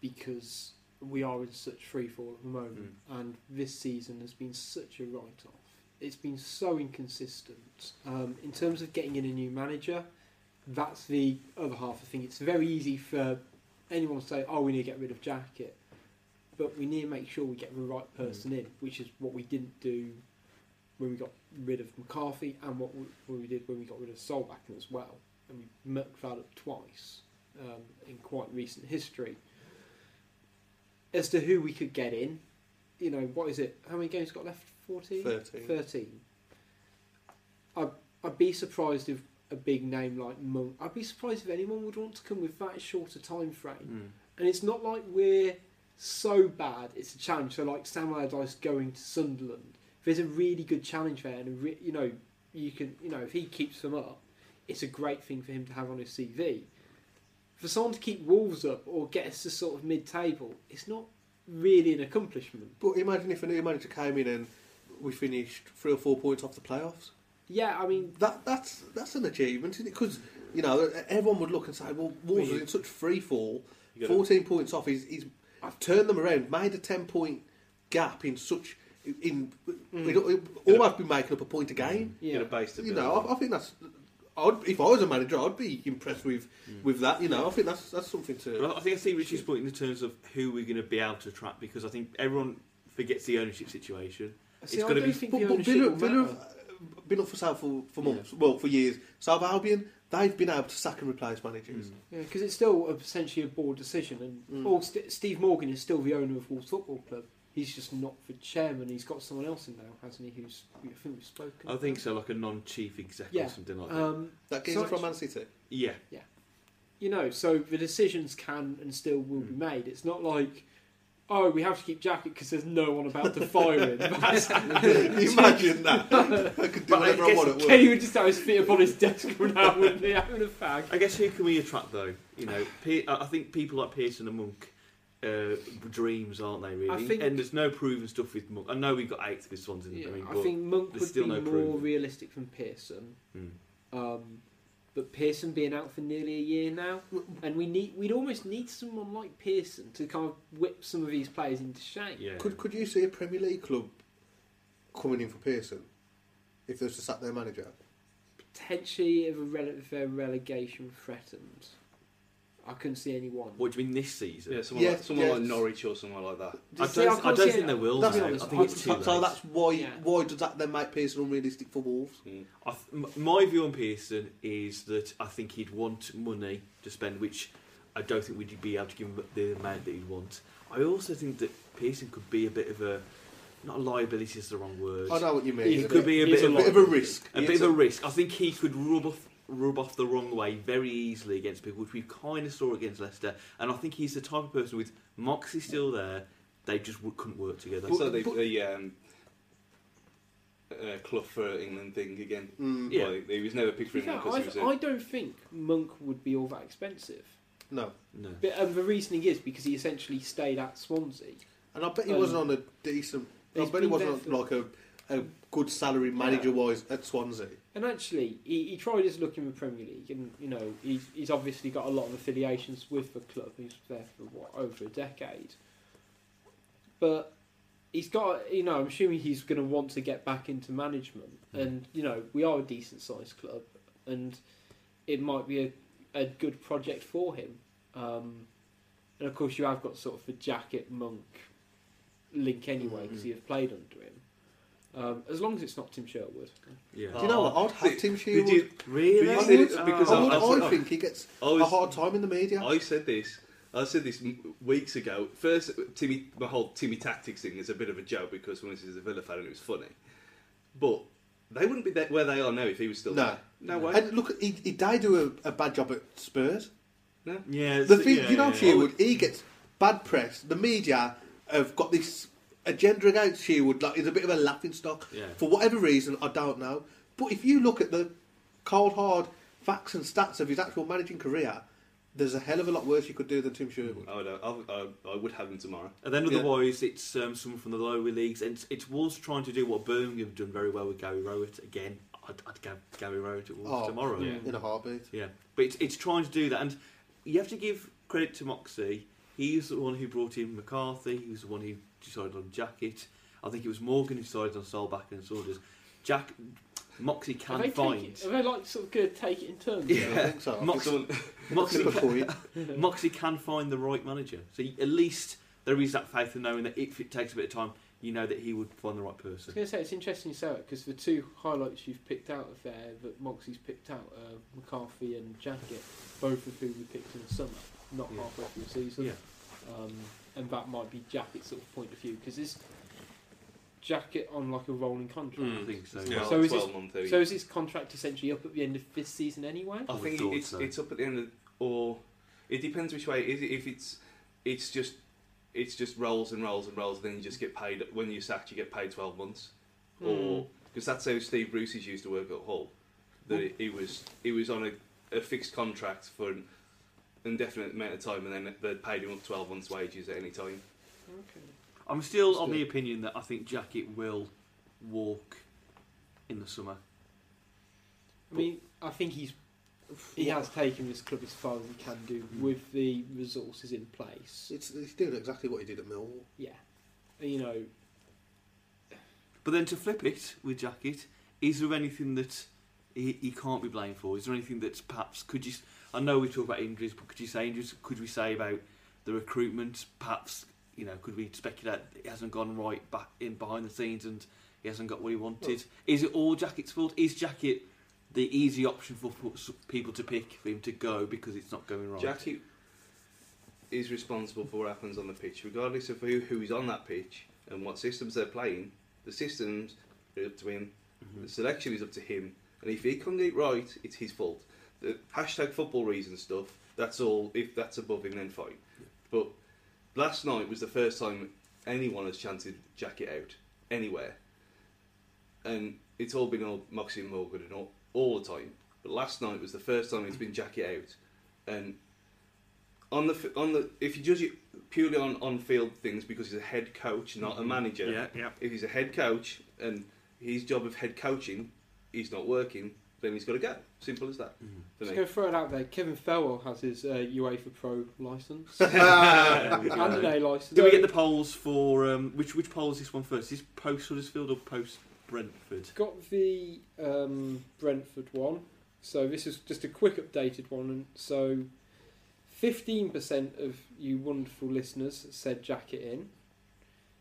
because we are in such free fall at the moment, hmm. and this season has been such a write off. It's been so inconsistent. Um, in terms of getting in a new manager, that's the other half. I think it's very easy for anyone to say, "Oh, we need to get rid of Jackett," but we need to make sure we get the right person in, which is what we didn't do when we got rid of McCarthy, and what we, what we did when we got rid of Solbakken as well, and we mucked that up twice um, in quite recent history. As to who we could get in, you know, what is it? How many games got left? 14? 13. 13. I'd, I'd be surprised if a big name like Monk, I'd be surprised if anyone would want to come with that short a time frame. Hmm. And it's not like we're so bad, it's a challenge. So, like Samuel Allardyce going to Sunderland, if there's a really good challenge there, and re- you know, you can, you know, if he keeps them up, it's a great thing for him to have on his CV. For someone to keep Wolves up or get us to sort of mid-table, it's not really an accomplishment. But imagine if a new manager came in and we finished three or four points off the playoffs. Yeah, I mean, That that's that's an achievement, isn't it? Because you know everyone would look and say, "Well, Wolves you- are in such free fall. You gotta- Fourteen points off. He's, he's turned them around, made a ten point gap in such in. We'd, we'd almost be making up a point a game. Yeah. a base You know. I, I think that's I'd, if I was a manager, I'd be impressed with Mm. with that. You know, I think that's that's something to. Well, I think I see Richie's point in terms of who we're going to be able to attract because I think everyone forgets the ownership situation. See, it's going to be. think But, the but Villa, Villa have uh, been up for sale for, for months, well, for years. South Albion, they've been able to sack and replace managers. Yeah, because it's still essentially a board decision, and Mm. well, St- Steve Morgan is still the owner of Wolves Football Club. He's just not the chairman. He's got someone else in now, hasn't he? Who's I think we've spoken. I think so, like a non-chief exec Yeah. or something like that. Um, That so from actu- Man City. yeah, you know, so the decisions can and still will be made. It's not like, oh, we have to keep Jackett because there's no one about to fire him. That's- Imagine that. I could do But I whatever I, guess want at work. Kenny would just have his feet up on his desk and out with me having a fag. I guess who can we attract though? You know, I I think people like Pearson and Monk. Uh, dreams, aren't they? Really, I think- and there's no proven stuff with Monk. I know we've got eight this one's in Yeah, I mean, I but think Monk would still be no more proof. realistic than Pearson. Hmm. Um, but Pearson being out for nearly a year now, and we need we'd almost need someone like Pearson to kind of whip some of these players into shape. yeah, Could could you see a Premier League club coming in for Pearson if there's a sat there manager? Potentially, if a rele- if their relegation threatened, I couldn't see anyone. what do you mean this season? Yeah, someone, Yeah, like, someone yeah. like Norwich or someone like that. I don't, I can't don't think it- they will. That's now. what I think it's too so, so that's why Yeah. why does that then make Pearson unrealistic for Wolves? Mm. I th- my view on Pearson is that I think he'd want money to spend, which I don't think we'd be able to give him the amount that he'd want. I also think that Pearson could be a bit of a not a liability is the wrong word. I know what you mean. He It could be a bit a of bit of a risk. a bit of a risk. I think he could rub off rub off the wrong way very easily against people, which we kind of saw against Leicester. And I think he's the type of person with Moxey still there. They just w- couldn't work together. so the, but- the um, uh, Clough for England thing again. Mm, Yeah. Well, he was never picked for England fact, because he I, was I don't think Monk would be all that expensive. No, no. But um, the reasoning is because he essentially stayed at Swansea. and I bet he Um, wasn't on a decent. I he's bet he wasn't on, like a, a good salary manager wise at Swansea. And actually, he, he tried his luck in the Premier League, and you know he's, he's obviously got a lot of affiliations with the club. He's there for what over a decade, but he's got you know I'm assuming he's going to want to get back into management, and you know we are a decent sized club, and it might be a, a good project for him. Um, and of course, you have got sort of the Jackett monk link anyway because you have played under him. Um, as long as it's not Tim Sherwood. Yeah. Do you know what? I'd have Did- Tim did Sherwood. you- Really? I would, it because I, I- would, I I, said- think he gets I was- a hard time in the media. I said this. I said this weeks ago. First, Timmy, the whole Timmy tactics thing is a bit of a joke because when this is a Villa fan, and it was funny. But they wouldn't be there where they are now if he was still No. there. No way. and look, he, he did do a, a bad job at Spurs. No. Yeah. The it's- thing, yeah, you know, yeah. Sherwood, he gets bad press. The media have got this agenda against Sherwood. Like is a bit of a laughing stock Yeah. for whatever reason. I don't know. But if you look at the cold hard facts and stats of his actual managing career, there's a hell of a lot worse you could do than Tim Sherwood. I would, I, I, I would have him tomorrow. And then Yeah. otherwise, it's um, someone from the lower leagues, and it's, it's Wolves trying to do what Birmingham have done very well with Gary Rowett. Again, I'd, I'd go Gary Rowett at Wolves Oh, tomorrow. yeah. In a heartbeat. Yeah, but it's, it's trying to do that, and you have to give credit to Moxey. He's the one who brought in McCarthy. He was the one who decided on Jackett. I think it was Morgan who decided on Solbakken and Saunders. Jack Moxey can they, find. take it, are they like sort of going to take it in turns? Yeah. I think so. I Mox- Moxey, can. Moxey can find the right manager. So you- at least there is that faith in knowing that if it takes a bit of time, you know that he would find the right person. I was going to say it's interesting you say it because the two highlights you've picked out of there that Moxey's picked out, uh, McCarthy and Jackett, both of who we picked in the summer, not Yeah. halfway through the season. Yeah. Um, and that might be Jackett's sort of point of view because is Jackett on like a rolling contract? Mm. I think so. Yeah, So is this- 12 month area. So is his contract essentially up at the end of this season anyway? I would think thought it's so. it's up at the end of or it depends which way it is. If it's it's just it's just rolls and rolls and rolls, and then you just get paid when you're sacked. You get paid twelve months, hmm. or because that's how Steve Bruce's used to work at Hull. That it, it was it was on a, a fixed contract for an indefinite amount of time, and then they paid him up twelve months' wages at any time. Okay. I'm still Still. of the opinion that I think Jackett will walk in the summer. I mean, I think he's he has taken this club as far as he can do hmm. with the resources in place. It's, he's doing exactly what he did at Millwall. Yeah, you know, But then to flip it with Jackett, is there anything that he, he can't be blamed for? Is there anything that's perhaps could you? I know we talk about injuries, but could you say injuries? Could we say about the recruitment? Perhaps you know, could we speculate that it hasn't gone right back in behind the scenes and he hasn't got what he wanted? Is it all Jackett's fault? Is Jackett the easy option for for people to pick for him to go because it's not going right? Jackie is responsible for what happens on the pitch, regardless of who, who is on that pitch and what systems they're playing. The systems are up to him. Mm-hmm. The selection is up to him. And if he can't get it right, it's his fault. The hashtag football reason stuff, that's all. If that's above him, then fine. But last night was the first time anyone has chanted Jackett out anywhere. And it's all been all Moxey and Morgan and all, all the time. But last night was the first time it's been Jackett out. And on the on the if you judge it purely on on field things because he's a head coach, not a mm-hmm. manager. Yeah, yeah. If he's a head coach and his job of head coaching is not working, then he's got to go. Simple as that. For Just going to throw it out there. Kevin Farrell has his uh, UEFA Pro license There we and an A license. Do we get the polls for um, which which poll is this one first? Is post Huddersfield or post Brentford? Got the um, Brentford one. So this is just a quick updated one. And so, fifteen percent of you wonderful listeners said Jackett in.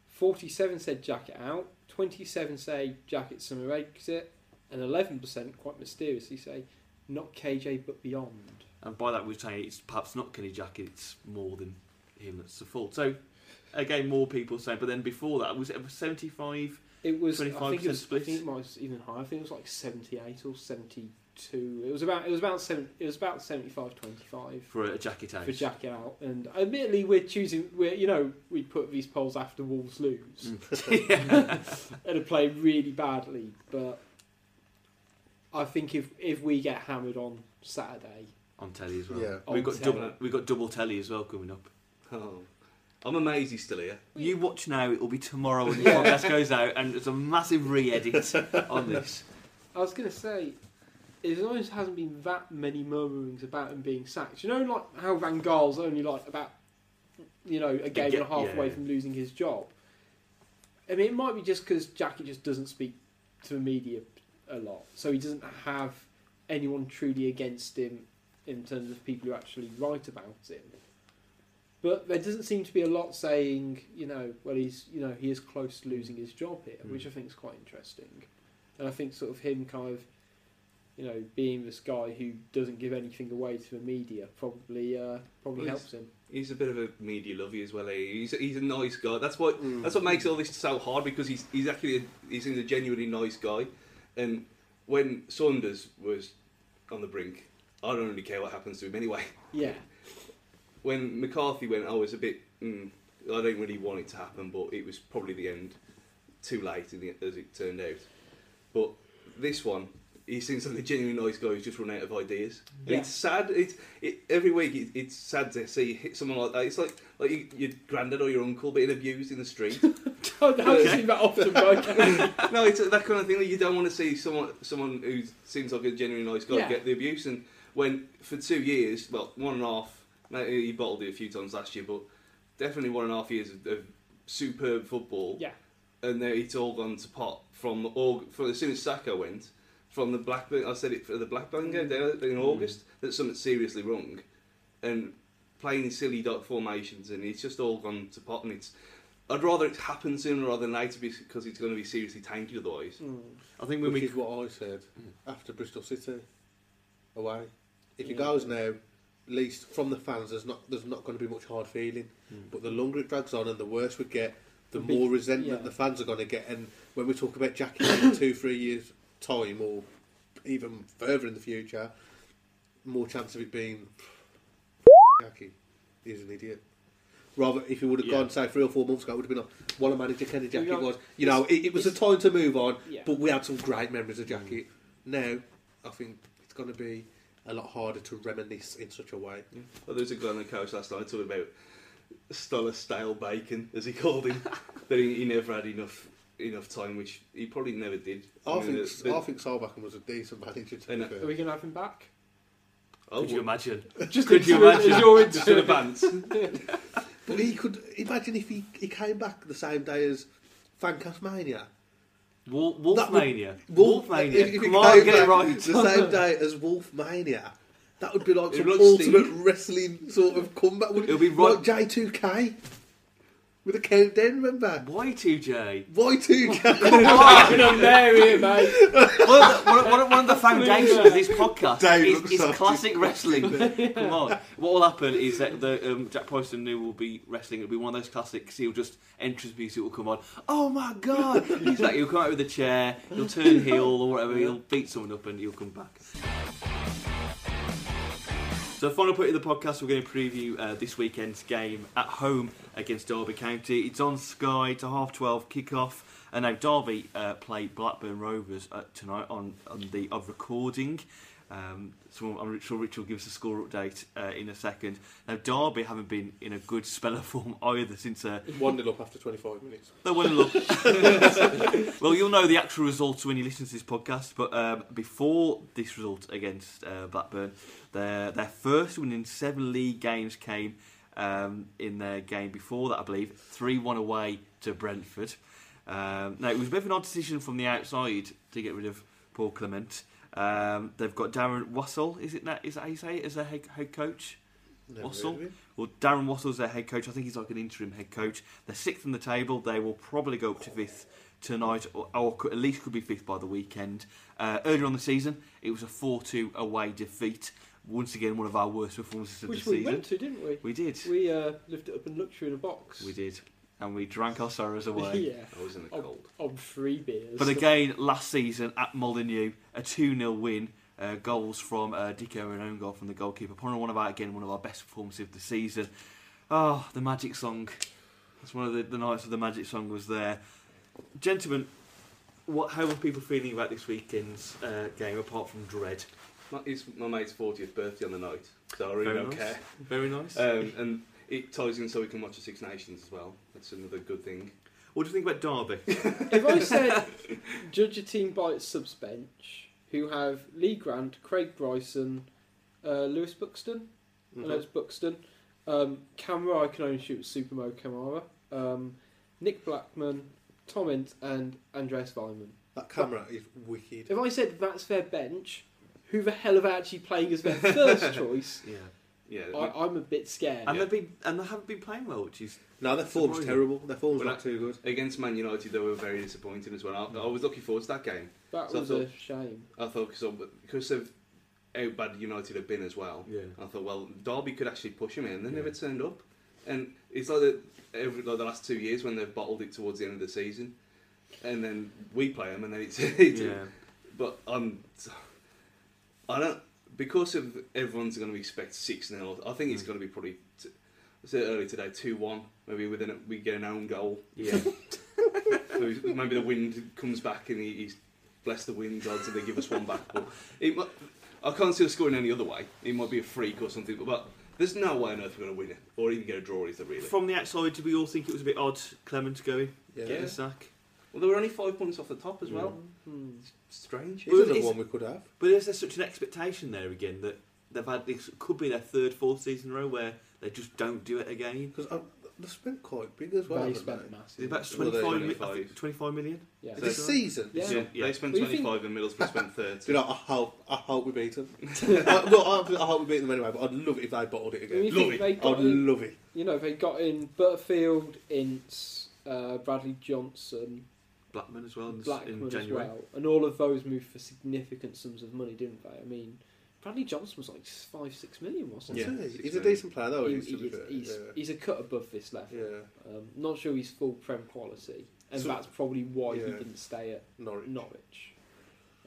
Forty-seven said Jackett out. Twenty-seven say Jackett summer exit, and eleven percent, quite mysteriously, say not KJ but beyond. And by that we're saying it's perhaps not Kenny Jackett, it's more than him that's the fault. So again, more people saying. But then before that, was it seventy five? It was. I 25% think it was. split? I think it was even higher. I think it was like seventy-eight or seventy-two. It was about. It was about seven. It was about 75-25 for a Jackett out. for Jackett out. And admittedly, we're choosing. We're you know we put these polls after Wolves lose mm. and have played really badly. But I think if if we get hammered on Saturday, on telly as well. Yeah. we've On got telly. double. We've got double telly as well coming up. Oh. I'm amazed he's still here. You watch now; it will be tomorrow when the podcast goes out, and there's a massive re-edit on this. I was going to say, as long as there hasn't been that many murmurings about him being sacked, you know, like how Van Gaal's only like about, you know, a game get- and a half away yeah. from losing his job. I mean, it might be just because Jackie just doesn't speak to the media a lot, so he doesn't have anyone truly against him in terms of people who actually write about him. But there doesn't seem to be a lot saying, you know, well, he's, you know, he is close to losing his job here, which I think is quite interesting. And I think sort of him kind of, you know, being this guy who doesn't give anything away to the media probably uh, probably Well, helps him. He's a bit of a media lovey as well. Eh? He's he's a nice guy. That's what that's what makes all this so hard because he's he's actually a, he's a genuinely nice guy. And when Saunders was on the brink, I don't really care what happens to him anyway. Yeah, When McCarthy went, I was a bit. Mm, I don't really want it to happen, but it was probably the end. Too late, in the, as it turned out. But this one, he seems like a genuinely nice guy who's just run out of ideas. And it's sad. It's it, every week. It, it's sad to see someone like that. It's like like you, your granddad or your uncle being abused in the street. I haven't seen that often, but no, it's that kind of thing that you don't want to see someone someone who seems like a genuinely nice guy Yeah. get the abuse. And when for two years, well, one and a half, maybe he bottled it a few times last year, but definitely one and a half years of, of superb football. yeah, And then it's all gone to pot from Aug- from as soon as Saka went from the Blackburn. I said it for the Blackburn game mm. down in mm. August that something seriously wrong, and playing silly dot formations, and it's just all gone to pot. And it's I'd rather it happen sooner rather than later because it's going to be seriously tainted otherwise. Mm. I think when Which we is what I said after Bristol City away. If it goes now, at least from the fans, there's not there's not going to be much hard feeling. But the longer it drags on and the worse we get, the The more resentment yeah. the fans are going to get. And when we talk about Jackie in two, three years time, or even further in the future, more chance of it being Jackie is an idiot. Rather, if he would have Yeah. gone, say, three or four months ago, it would have been like, what a manager Kenny Jackie was. You know, it, it was a time to move on, Yeah. but we had some great memories of Jackie. Mm. Now, I think it's going to be a lot harder to reminisce in such a way. Well, there was a guy on the coach last night talking about style of stale bacon, as he called him, that he, he never had enough enough time, which he probably never did. I, mean, think the- the- I think Solbakken was a decent manager. To I be know. fair. are we going to have him back? Oh, could you imagine? Just Could you into- imagine? as you're just in advance. But he could imagine if he, he came back the same day as Fancast Mania. Wolf, That would- Wolfmania. Wolf- Wolfmania. if- if Come it on, get it right. The same day as Wolfmania. That would be like It some ultimate Steve. wrestling sort of comeback. Would It'll be like right- J2K with a countdown. Remember Y2J. Y2K? Fucking hilarious, mate. one, of the, one, of- one of- one of the foundations of this podcast Dave is, looks is so classic wrestling. Come on. What will happen is that the um, Jack Price and New will be wrestling. It'll be one of those classics. He'll just entrance music will come on. Oh my god! He's like he'll come out with a chair. He'll turn heel or whatever. He'll beat someone up and he'll come back. So, final point of the podcast, we're going to preview uh, this weekend's game at home against Derby County. It's on Sky. A half twelve kickoff. And now Derby uh, play Blackburn Rovers uh, tonight on, on the of recording. Um, so I'm sure Rich will give us a score update uh, in a second. Now Derby haven't been in a good spell of form either since uh, One nil up after 25 minutes. they went look. well, you'll know the actual results when you listen to this podcast. But um, before this result against uh, Blackburn, their their first win in seven league games came um, in their game before that, I believe, three one away to Brentford. Um, now it was a bit of an odd decision from the outside to get rid of Paul Clement. Um, they've got Darren Wassall. Is it that? Is that how you say it? As their head, head coach? Never Wassall? heard of him. Well, Darren Wassall's their head coach. I think he's like an interim head coach. They're sixth in the table. They will probably go up to fifth tonight, or, or could, at least could be fifth by the weekend. Uh, earlier on the season, it was a 4 2 away defeat. Once again, one of our worst performances of Which the we season. went to, didn't we? We did. We uh, lived it up in luxury in a box. We did. And we drank our sorrows away. yeah. I was in the On, cold. on three beers. But again, last season at Molineux, a 2 0 win. Uh, goals from uh, Dicko and own goal from the goalkeeper. Probably one of our again one of our best performances of the season. Oh, the magic song. That's one of the, the nights of the magic song was there. Gentlemen, what how are people feeling about this weekend's uh, game apart from dread? My- It's my mate's 40th birthday on the night, so I really Very don't nice. care. Very nice. Um, and it ties in so we can watch the Six Nations as well. That's another good thing. what do you think about Derby? if I said judge a team by its subs bench, who have Lee Grant, Craig Bryson, uh, Lewis Buxton, I know it's Buxton, um, Camera, I can only shoot with Supermo Camara, um, Nick Blackman, Tom Ince, and Andreas Weimann. That camera is wicked. If I said that's their bench, who the hell are they actually playing as their first choice? yeah. Yeah, I, I'm a bit scared. And they've been and they haven't been playing well, which is No, their form's Surprising. terrible. Their form's Well, not too good. against Man United, they were very disappointing as well. I, I was looking forward to that game. that so was thought- a shame. I thought because of, because of how bad United have been as well. Yeah. I thought, well, Derby could actually push them in. They Yeah. never turned up, and it's like the, every, like the last two years when they've bottled it towards the end of the season, and then we play them, and then it's, it's yeah. But I'm, I don't because of everyone's going to expect six 0 I think it's Mm. going to be probably. T- I said earlier today, two one. Maybe within a, we get an own goal. Yeah. Maybe maybe the wind comes back and he, he's blessed the wind gods and they give us one back. But it, might- I can't see us scoring any other way. It might be a freak or something. But, but there's no way on earth we're going to win it or even get a draw. either. there really? From the outside, did we all think it was a bit odd Clement going? Yeah. Get a sack. well, they were only five points off the top as well. Hmm. Strange. He's Well, another it's- one we could have. But is there such an expectation there again that they've had this could be their third, fourth season in a row where they just don't do it again? Because uh, they spent quite big as well. they spent massive. Is it about Well, they- 25, mi- 25. I think 25 million? yeah. Is this season? Yeah. So Yeah. They spent Well, you think- 25 and Middlesbrough spent 30. You know, I hope, I hope we beat them. I, well, I, I hope we beat them anyway, but I'd love it if they bottled it again. Love it. I'd in- love it. You know, they got in Butterfield, Ince, uh, Bradley Johnson, Blackman as well in, Blackman in as January. well, and all of those moved for significant sums of money, didn't they? I mean, Bradley Johnson was like five, six million, wasn't Yeah. he? He's, six he's a decent player, though. He- He, he- to be he's, he's, yeah. he's a cut above this level. yeah, Um, not sure he's full prem quality, and So- that's probably why he didn't stay at Norwich. Norwich.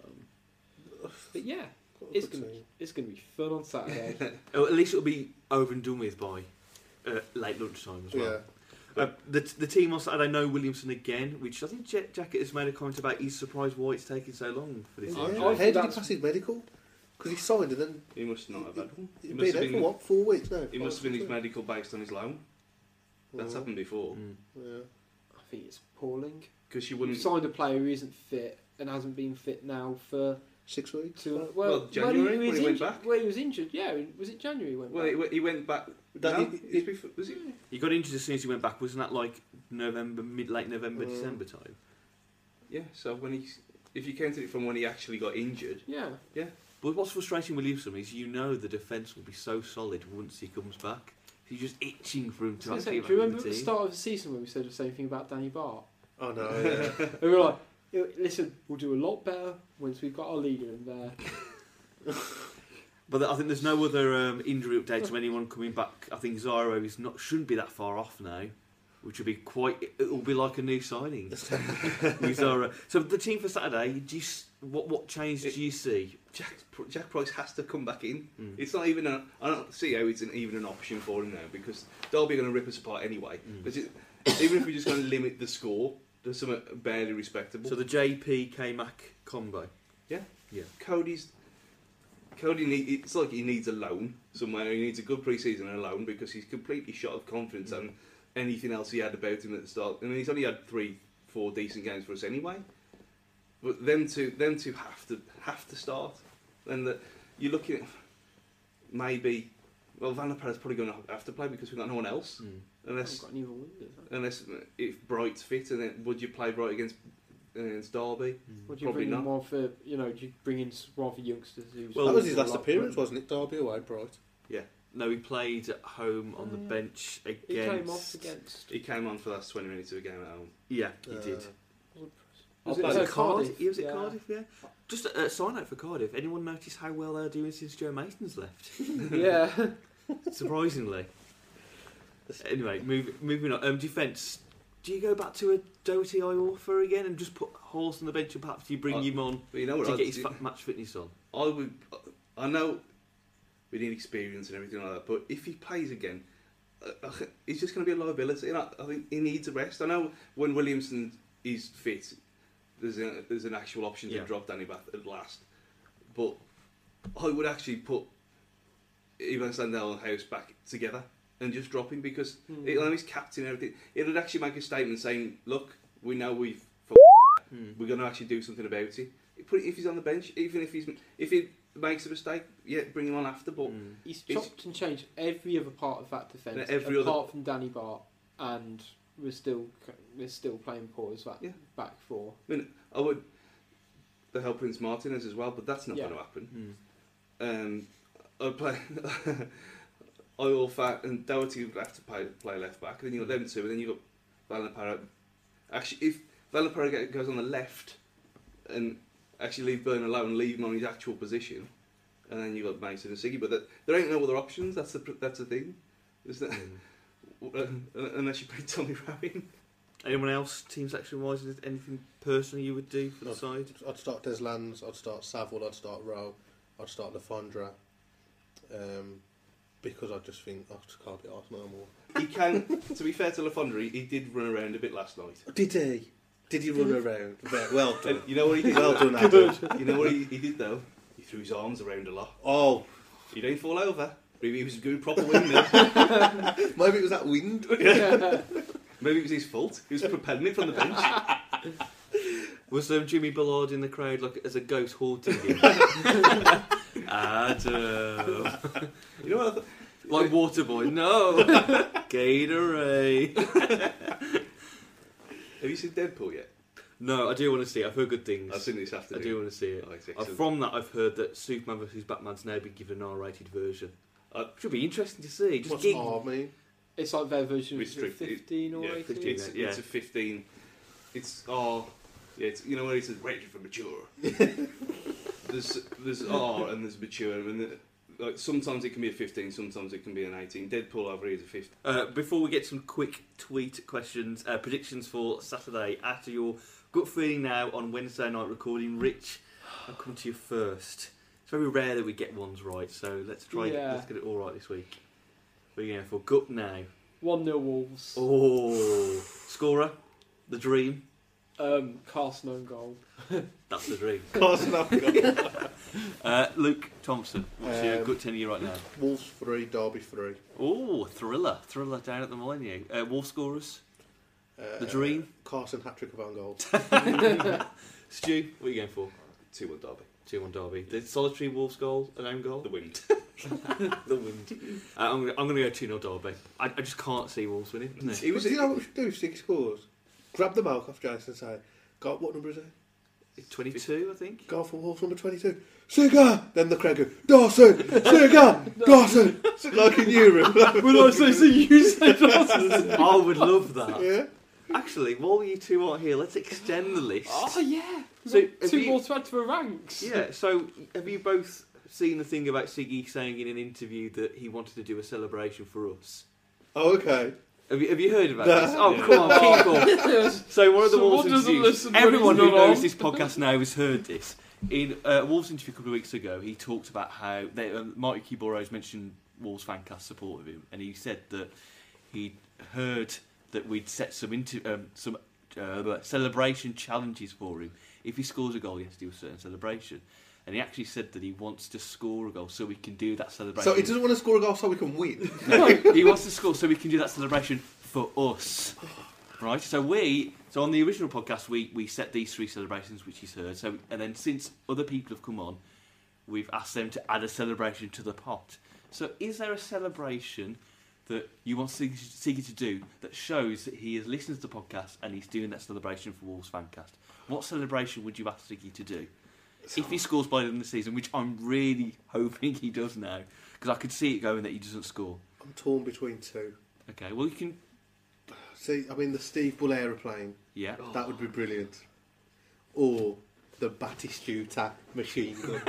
Um, but yeah, it's gonna, team. it's going to be fun on Saturday. Oh, at least it'll be over and done with by uh, late lunchtime as well. Yeah. Uh, the, the team on Saturday know Williamson again, which I think Jet Jackett has made a comment about. He's surprised why it's taking so long for this. Yeah. Yeah. I How think did he that's- pass his medical? Because he signed and then He must not have had one. He he's must been have there for what, four weeks now? he must have been his medical based on his loan. That's Oh. happened before. Mm. Yeah. I think it's appalling. Because you wouldn't. signed a player who isn't fit and hasn't been fit now for Six weeks. two. Well, Well, Well, January, when when he went injured, back. When he was injured, yeah, was it January? He went Well, back? he went back. That- no, he- it's before- was it? He got injured as soon as he went back. Wasn't that like November, mid late November, Mm. December time? Yeah, so when he's if you counted it from when he actually got injured, Yeah. Yeah. But what's frustrating with Lewsom is you know the defence will be so solid once he comes back. You're just itching for him to actually say, do you get back in remember at the the start of the season when we said the same thing about Danny Batth? Oh no, yeah. And we were like, listen, we'll do a lot better once we've got our leader in there. But I think there's no other um, injury updates from anyone coming back. I think Zyro is not shouldn't be that far off now, which would be quite. It will be like a new signing. Zyro. So the team for Saturday, do you, what what change do you see? Jack Jack Price has to come back in. Mm. It's not even a. I don't see how it's an, even an option for him now because Derby are going to rip us apart anyway. Mm. But it, even if we're just going to limit the score to something barely respectable, So the JP K Mac combo. Yeah. Yeah. Coady's Coady need, it's like he needs a loan somewhere. He needs a good pre-season and a loan because he's completely shot of confidence and anything else he had about him at the start. I mean, he's only had three, four decent games for us anyway. But them two, them two have to have to start. And that you're looking at maybe. Well, Van La Parra's probably going to have to play because we've got no one else. Mm. Unless got any wingers. unless if Bright's fit, and then would you play Bright against against Derby? Would you Probably bring in not. more for, you know, do you bring in one for youngsters who's... Well, that was his last appearance, wasn't it? Derby away, Bright. Yeah. No, he played at home on the Oh, yeah. bench He against. came off against... He came on for the last 20 minutes of a game at home. Yeah, he Uh, did. Was Was it, it uh, Cardiff? Cardiff? He was at Yeah. Cardiff, yeah. Just a, a side note for Cardiff. Anyone notice how well they're doing since Joe Mason's left? yeah. Surprisingly. Anyway, move, moving on. Um, defence. Do you go back to a Doty Iorfa again and just put Hause on the bench and perhaps you bring Uh, him on you know what? to I, get his match fitness on? I would. I know we need experience and everything like that, but if he plays again, uh, he's just going to be a liability. And I, I think he needs a rest. I know when Williamson is fit, there's a, there's an actual option Yeah. to drop Danny Batth at last. But I would actually put Ebanks-Landell and Hause back together and just drop him because Hmm. it, and he's captain and everything. It would actually make a statement saying, "Look, we know we've." Hmm. we're going to actually do something about it. Put if he's on the bench, even if he's if he makes a mistake, yeah, bring him on after. But Mm. He's chopped and changed every other part of that defence, every apart other- from Danny Batth, and we're still we're still playing poor as that Yeah. back four. I mean, I would the help Prince Martinez as well, but that's not Yeah. going to happen. Mm. Um, I'd play. I all fat and Doherty would have to play, play left back, and then you've got them two, and then you've got Van La Parra. Actually, if Van La Parra goes on the left and actually leave Byrne alone, and leave him on his actual position, and then you've got Mason and Siggy, but that, there ain't no other options. That's the that's the thing. Is that unless you play Tommy Rabin? Anyone else, team section wise, is there anything personal you would do for the No. side? I'd start Deslandes, I'd start Saville, I'd start Rowe, I'd start Le Fondre. Um, because I just think I just can't be asked no more. He can. to be fair to Le Fondre, he did run around a bit last night. Did he? Did he run around? Well done. And you know what he did? well done, Adam. You know what he, he did though? He threw his arms around a lot. Oh, He didn't fall over. Maybe he was a good proper windmill. maybe it was that wind. Maybe it was his fault. He was propelling it from the bench. Was um, Jimmy Ballard in the crowd like as a ghost haunting him? Adam. You know what I thought? Like Waterboy, no! Gatorade. Have you seen Deadpool yet? No, I do want to see it. I've heard good things. I've seen it this afternoon. I afternoon. do want to see it. Oh, it's Uh, excellent. from that, I've heard that Superman vs. Batman's now been given an R-rated version. Uh, Should be interesting to see. Just What's gig- R mean? It's like their version of Restricted. fifteen or yeah, eighteen. it's, yeah. it's a 15. It's R. Yeah, it's, you know where it says rated for mature. There's there's R and there's mature, and the, like sometimes it can be a 15, sometimes it can be an 18. Deadpool over here is a 15. Uh, before we get some quick tweet questions, uh, predictions for Saturday after your gut feeling now on Wednesday night recording. Rich, I'll come to you first. It's very rare that we get ones right, so let's try. Yeah. Let's get it all right this week. What are you going for? Gut now. One 0 Wolves. Oh, scorer, the dream. Um, Carson own goal. That's the dream. Carson Uh, Luke Thompson, what's your Um, gut ten you right now? Wolves 3, Derby 3. Oh, thriller, thriller down at the Millennium. Uh, Wolf scorers, Uh, the dream. Carson hat trick of own goal. Stu, what are you going for? 2 1 Derby. Two one Derby. The solitary Wolves goal, an own goal. The wind. the wind. Uh, I'm, gonna, I'm gonna go two 0 Derby. I, I just can't see Wolves winning. Isn't it? It was, you know what we should do Six scores? Grab the milk off Jason and say, Go, what number is it? 22, I think. Go for Wolves number 22. Sigger! Then the crowd go, Dawson! Sigger! Dawson! like in Europe. When I say see you say Dawson. I would love that. yeah. Actually, while you two aren't here, let's extend the list. Oh yeah. So, So two you- more to add to the ranks. Yeah, so have you both seen the thing about Siggy saying in an interview that he wanted to do a celebration for us? Oh, okay. Have you, have you heard about No. this? Oh, come on, keep on. So one of the Someone Wolves doesn't interviews, everyone who knows on. this podcast now has heard this. In uh, Wolves interview a couple of weeks ago, he talked about how they, uh, Marty Burrows mentioned Wolves fancast support of him, and he said that he heard that we'd set some into um, some uh, celebration challenges for him. If he scores a goal, he has to do a certain celebration. And he actually said that he wants to score a goal so we can do that celebration. So he doesn't want to score a goal so we can win. he wants to score so we can do that celebration for us. Right? So we so on the original podcast we, we set these three celebrations which he's heard. So and then since other people have come on, we've asked them to add a celebration to the pot. So is there a celebration that you want Siggy to do that shows that he has listened to the podcast and he's doing that celebration for Wolves Fancast? What celebration would you ask Siggy to do? If he scores by the end of the season, which I'm really hoping he does now, because I could see it going that he doesn't score. I'm torn between two. Okay, well you can. See, I mean, the Steve Bull aeroplane, Yeah. that would be brilliant. Or the Batistuta machine gun.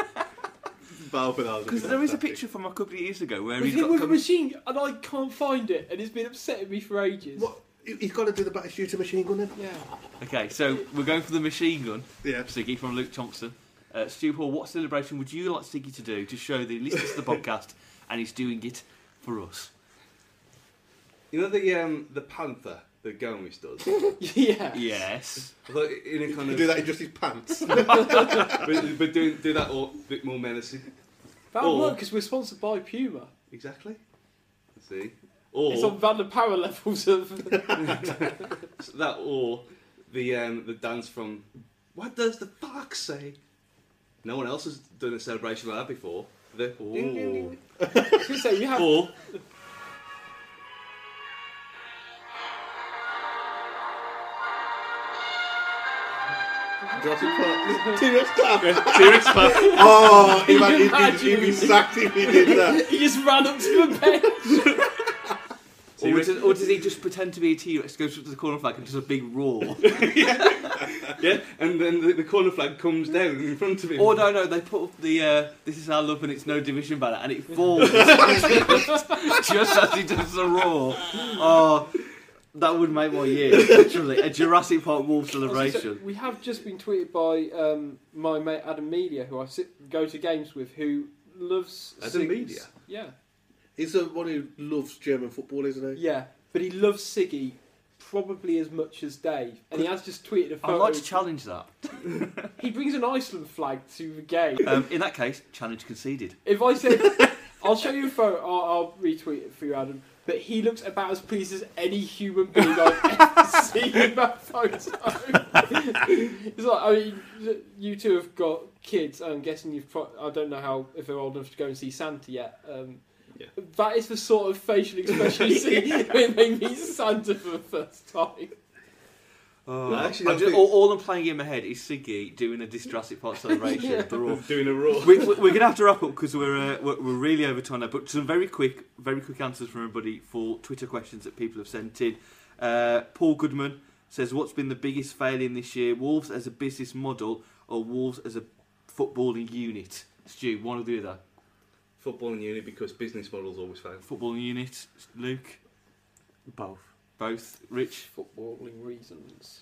Both of those would be Because there is a picture from a couple of years ago where With he's him got. with a com- machine, and I can't find it, and it's been upsetting me for ages. What? He- He's got to do the Batistuta machine gun then? Yeah. Okay, so we're going for the machine gun. Yeah. Siggy from Luke Thompson. Uh, Stu Paul, what celebration would you like Siggy to do to show that he listens to the podcast and he's doing it for us? You know the um, the panther that Gomis does. yeah. Yes. I in a kind of do that in just his pants. but, but doing do that all a bit more menacing. That'll Or- work because we're sponsored by Puma. Exactly. Let's see. Or It's on Van der Power levels of. that or the um, the dance from What does the fox say? No one else has done a celebration like that before. The ding, ding, ding. I was say, you have. or Jurassic Park. T-Rex clap. T-Rex clap. Oh, he might, he'd, he'd, Imagine he'd be sacked if he did that. He just ran up to the bench. Or does, or does he just pretend to be a T Rex, goes up to the corner flag and does a big roar? yeah, and then the, the corner flag comes down in front of him. or no, no, they put up the uh, This is our love and it's no division banner and it falls just as he does the roar. Oh, that would make my year. Literally, a Jurassic Park Wolf celebration. We have just been tweeted by um, my mate Adam Media, who I sit, go to games with, who loves. Adam Siggy's- Media? Yeah. He's the one who loves German football, isn't he? Yeah, but he loves Siggy probably as much as Dave, and he has just tweeted a I'd photo. like to challenge that. he brings an Iceland flag to the game. Um, in that case, challenge conceded. If I said, I'll show you a photo, I'll, I'll retweet it for you, Adam. But he looks about as pleased as any human being I've ever seen in that photo. it's like, I mean, you two have got kids. I'm guessing you've. Pro- I don't know how if they're old enough to go and see Santa yet. Um, Yeah. That is the sort of facial expression you see when they meet Santa for the first time. Oh, Actually, I'm I just, think- all, all I'm playing in my head is Siggy doing a Jurassic Park celebration. Yeah. The roar. doing a roar. we, we, we're gonna have to wrap up because we're, uh, we're we're really over time now. But some very quick, very quick answers from everybody for Twitter questions that people have sent in. Uh, Paul Goodman says, "What's been the biggest failing this year? Wolves as a business model, or Wolves as a footballing unit?" Stu, one or the other. Football and uni because business models always fail. Footballing unit. Luke, Both. both. Rich. Footballing reasons.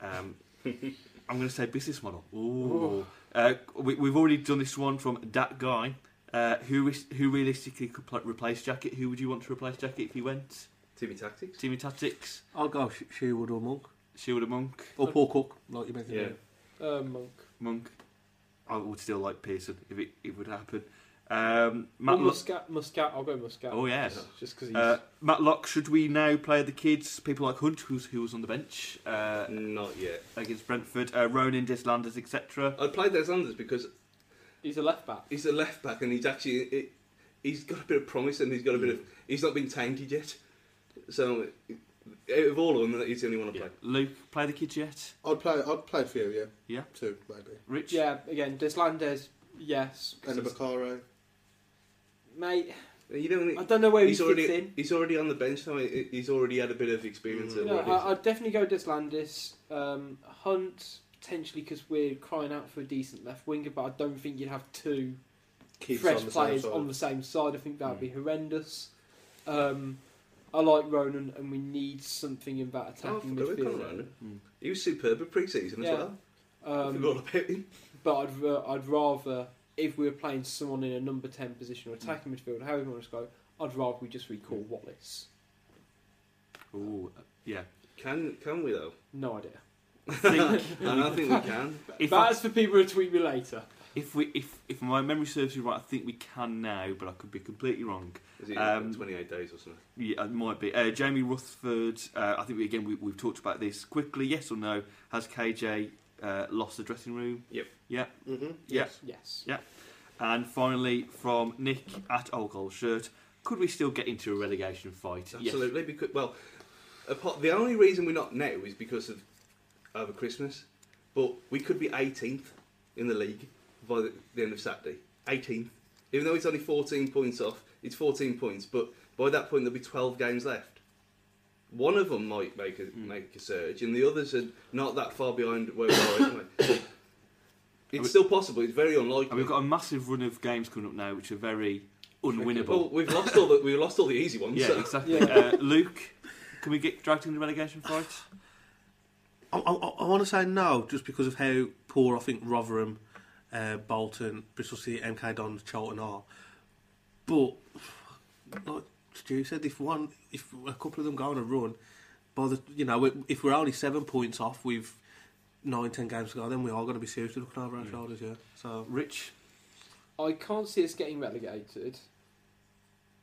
Um, I'm going to say business model. Ooh. Uh, we, we've already done this one from that guy. Uh, who is, who realistically could pl- replace Jackett? Who would you want to replace Jackett if he went? Timmy tactics. Timmy Tactics, I'll go Sh- Sherwood or Monk. Shield of Monk, Or Paul Cook, like you mentioned. Yeah. Uh, Monk. Monk. I would still like Pearson if it, it would happen. Um, Matt Or Lo- Muscat. Muscat. I'll go Muscat. oh yes. Just because he's. Uh, Matt Lock, should we now play the kids? People like Hunt, who's, who was on the bench uh, Not yet. against Brentford, uh, Ronan, Deslandes, etc. I played Deslandes because he's a left back. he's a left back and he's actually it, he's got a bit of promise and he's got a bit of he's not been tainted yet. So out of all of them, he's the only one I Yeah. play. Luke, play the kids yet? I'd play. I'd play a few. Yeah. Yeah. Two maybe. Rich? Yeah, again, Deslandes, Yes. And a he's- Bacaro. Mate, You don't. I don't know where he he's fits already in. he's already on the bench now. He- He's already had a bit of experience. Mm. No. I, I'd definitely go Deslandes. Um, Hunt, potentially because we're crying out for a decent left winger, but I don't think you'd have two Keeps fresh on players on the same side. I think that would Mm. be horrendous. Um, I like Ronan, and we need something in that Oh, attacking forgot about midfield. Ronan. Mm. He was superb at pre-season Yeah. as well. I Um, forgot about him. but I'd, ra- I'd rather, if we were playing someone in a number 10 position or Mm. attacking midfield, however you want to go, I'd rather we just recall Wallace. Ooh, uh, yeah. Can can we though? No idea. I think And I think we can. if, I, That's for people to tweet me later. if we if if my memory serves me right, I think we can now, but I could be completely wrong. Is it Um, 28 days or something? Yeah, it might be. Uh, Jamie Rutherford, uh, I think we, again we, we've talked about this quickly. Yes or no? Has KJ uh, lost the dressing room? Yep. Yeah. Mhm. Yeah. Yes. And finally, from Nick at Old Gold Shirt, could we still get into a relegation fight? Yes. Absolutely. Because well, apart, the only reason we're not now is because of over Christmas. But we could be 18th in the league by the, the end of Saturday. 18th, even though it's only 14 points off. It's 14 points, but by that point there'll be 12 games left. One of them might make a make a surge, and the others are not that far behind where we are anyway. It's we- still possible. It's very unlikely. And we've got a massive run of games coming up now, which are very unwinnable. Well, unwinnable. we've lost all the we've lost all the easy ones. Yeah, so- exactly. Yeah. Uh, Luke, can we get dragged into the relegation fight? I, I, I want to say no, just because of how poor I think Rotherham, uh, Bolton, Bristol City, MK Dons, Charlton are. But like Stu said, if one, if a couple of them go on a run, by the you know, if we're only seven points off with nine, ten games to go, then we are going to be seriously looking over our shoulders. Yeah. So Rich, I can't see us getting relegated.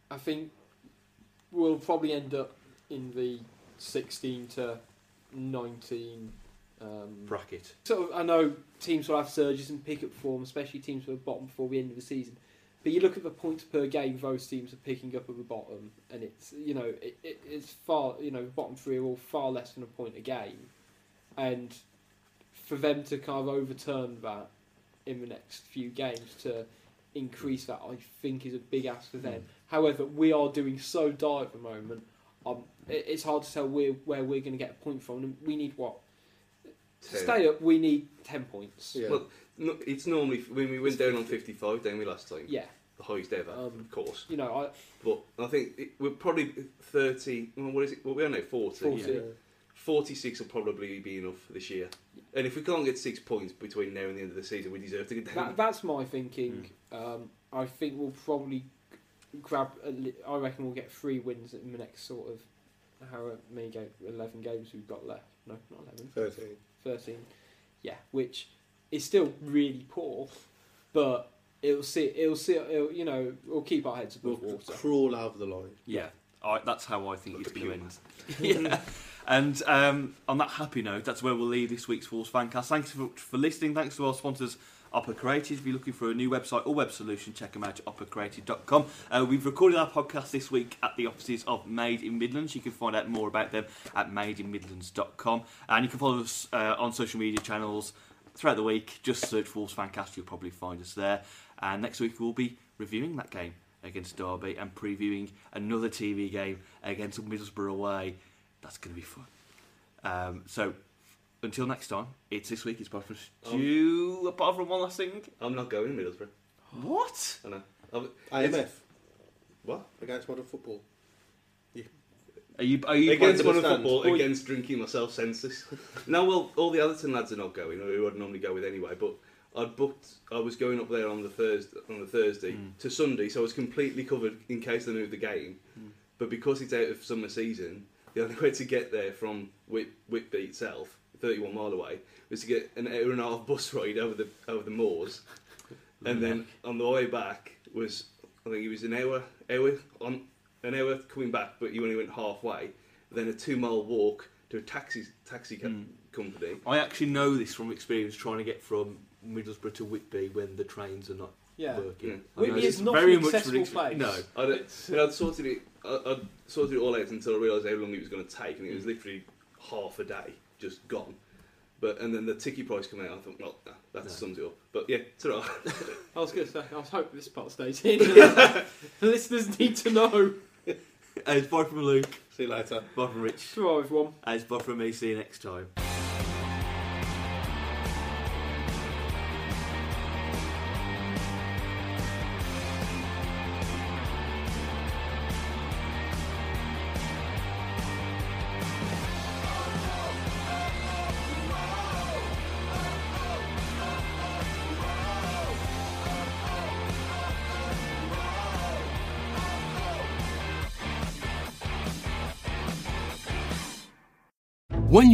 I think we'll probably end up in the 16 to 19. Um, bracket. sort of, I know teams will have surges and pick up form, especially teams who are bottom before the end of the season. But you look at the points per game those teams are picking up at the bottom, and it's you know it, it, it's far you know the bottom three are all far less than a point a game, and for them to kind of overturn that in the next few games to increase that, I think is a big ask for them. However, we are doing so dire at the moment. Um, it, it's hard to tell where where we're going to get a point from. And we need what to stay up. We need ten points. Yeah. Well, no, it's normally when we went down on 55, didn't we, last time? Yeah, The highest ever, Um, of course. you know, I But I think it, we're probably 30. Well, what is it? Well, we don't know 40. 40. yeah. 46 will probably be enough this year. And if we can't get six points between now and the end of the season, we deserve to get down. that, that's my thinking. Um, I think we'll probably grab. A li- I reckon we'll get three wins in the next sort of however many game, eleven games we've got left. No, not eleven. 13. 13. Yeah, which is still really poor, but it'll see. It'll see. It'll, you know, we'll keep our heads We'll above water. crawl over the line. Yeah, I, that's how I think Like it's going to puma. end. yeah. And um, on that happy note, that's where we'll leave this week's Wolves Fancast. Thanks for, for listening. Thanks to our sponsors, Opera Creative. If you're looking for a new website or web solution, check them out at operacreative.com. Uh, we've recorded our podcast this week at the offices of Made in Midlands. You can find out more about them at madeinmidlands.com. And you can follow us uh, on social media channels throughout the week. Just search Wolves Fancast, you'll probably find us there. And next week we'll be reviewing that game against Derby and previewing another TV game against Middlesbrough away. That's going to be fun. Um, so until next time, it's this week. It's bye from Stu. Apart from one last thing. I'm not going to Middlesbrough. What? I know. I've- IMF What? against modern football. Are you? Are you? against modern football, stand? against drinking myself senseless. no, well, all the Atherton lads are not going, who I'd normally go with anyway. But I'd booked. I was going up there on the Thursday, on the Thursday Mm. to Sunday, so I was completely covered in case they moved the game. But because it's out of summer season, the only way to get there from Whit, Whitby itself, 31 mile away, was to get an hour and a half bus ride over the over the moors, and then on the way back was I think it was an hour hour on an hour coming back, but you only went halfway. Then a two mile walk to a taxi taxi co- Mm. company. I actually know this from experience trying to get from Middlesbrough to Whitby when the trains are not Yeah. working. Yeah. Whitby it's is not very an much accessible ridiculous. place. No. I'd, It's- I'd sorted it. I- I'd sorted it all out until I realised how long it was going to take, and it was literally half a day just gone. But and then the ticket price came out. I thought, well, nah, that No. sums it up. But yeah, it's alright. I was going to say, I was hoping this part stays in. the listeners need to know. Uh, it's bye from Luke, See you later. bye from Rich, Tomorrow, everyone. and it's bye from me. See you next time.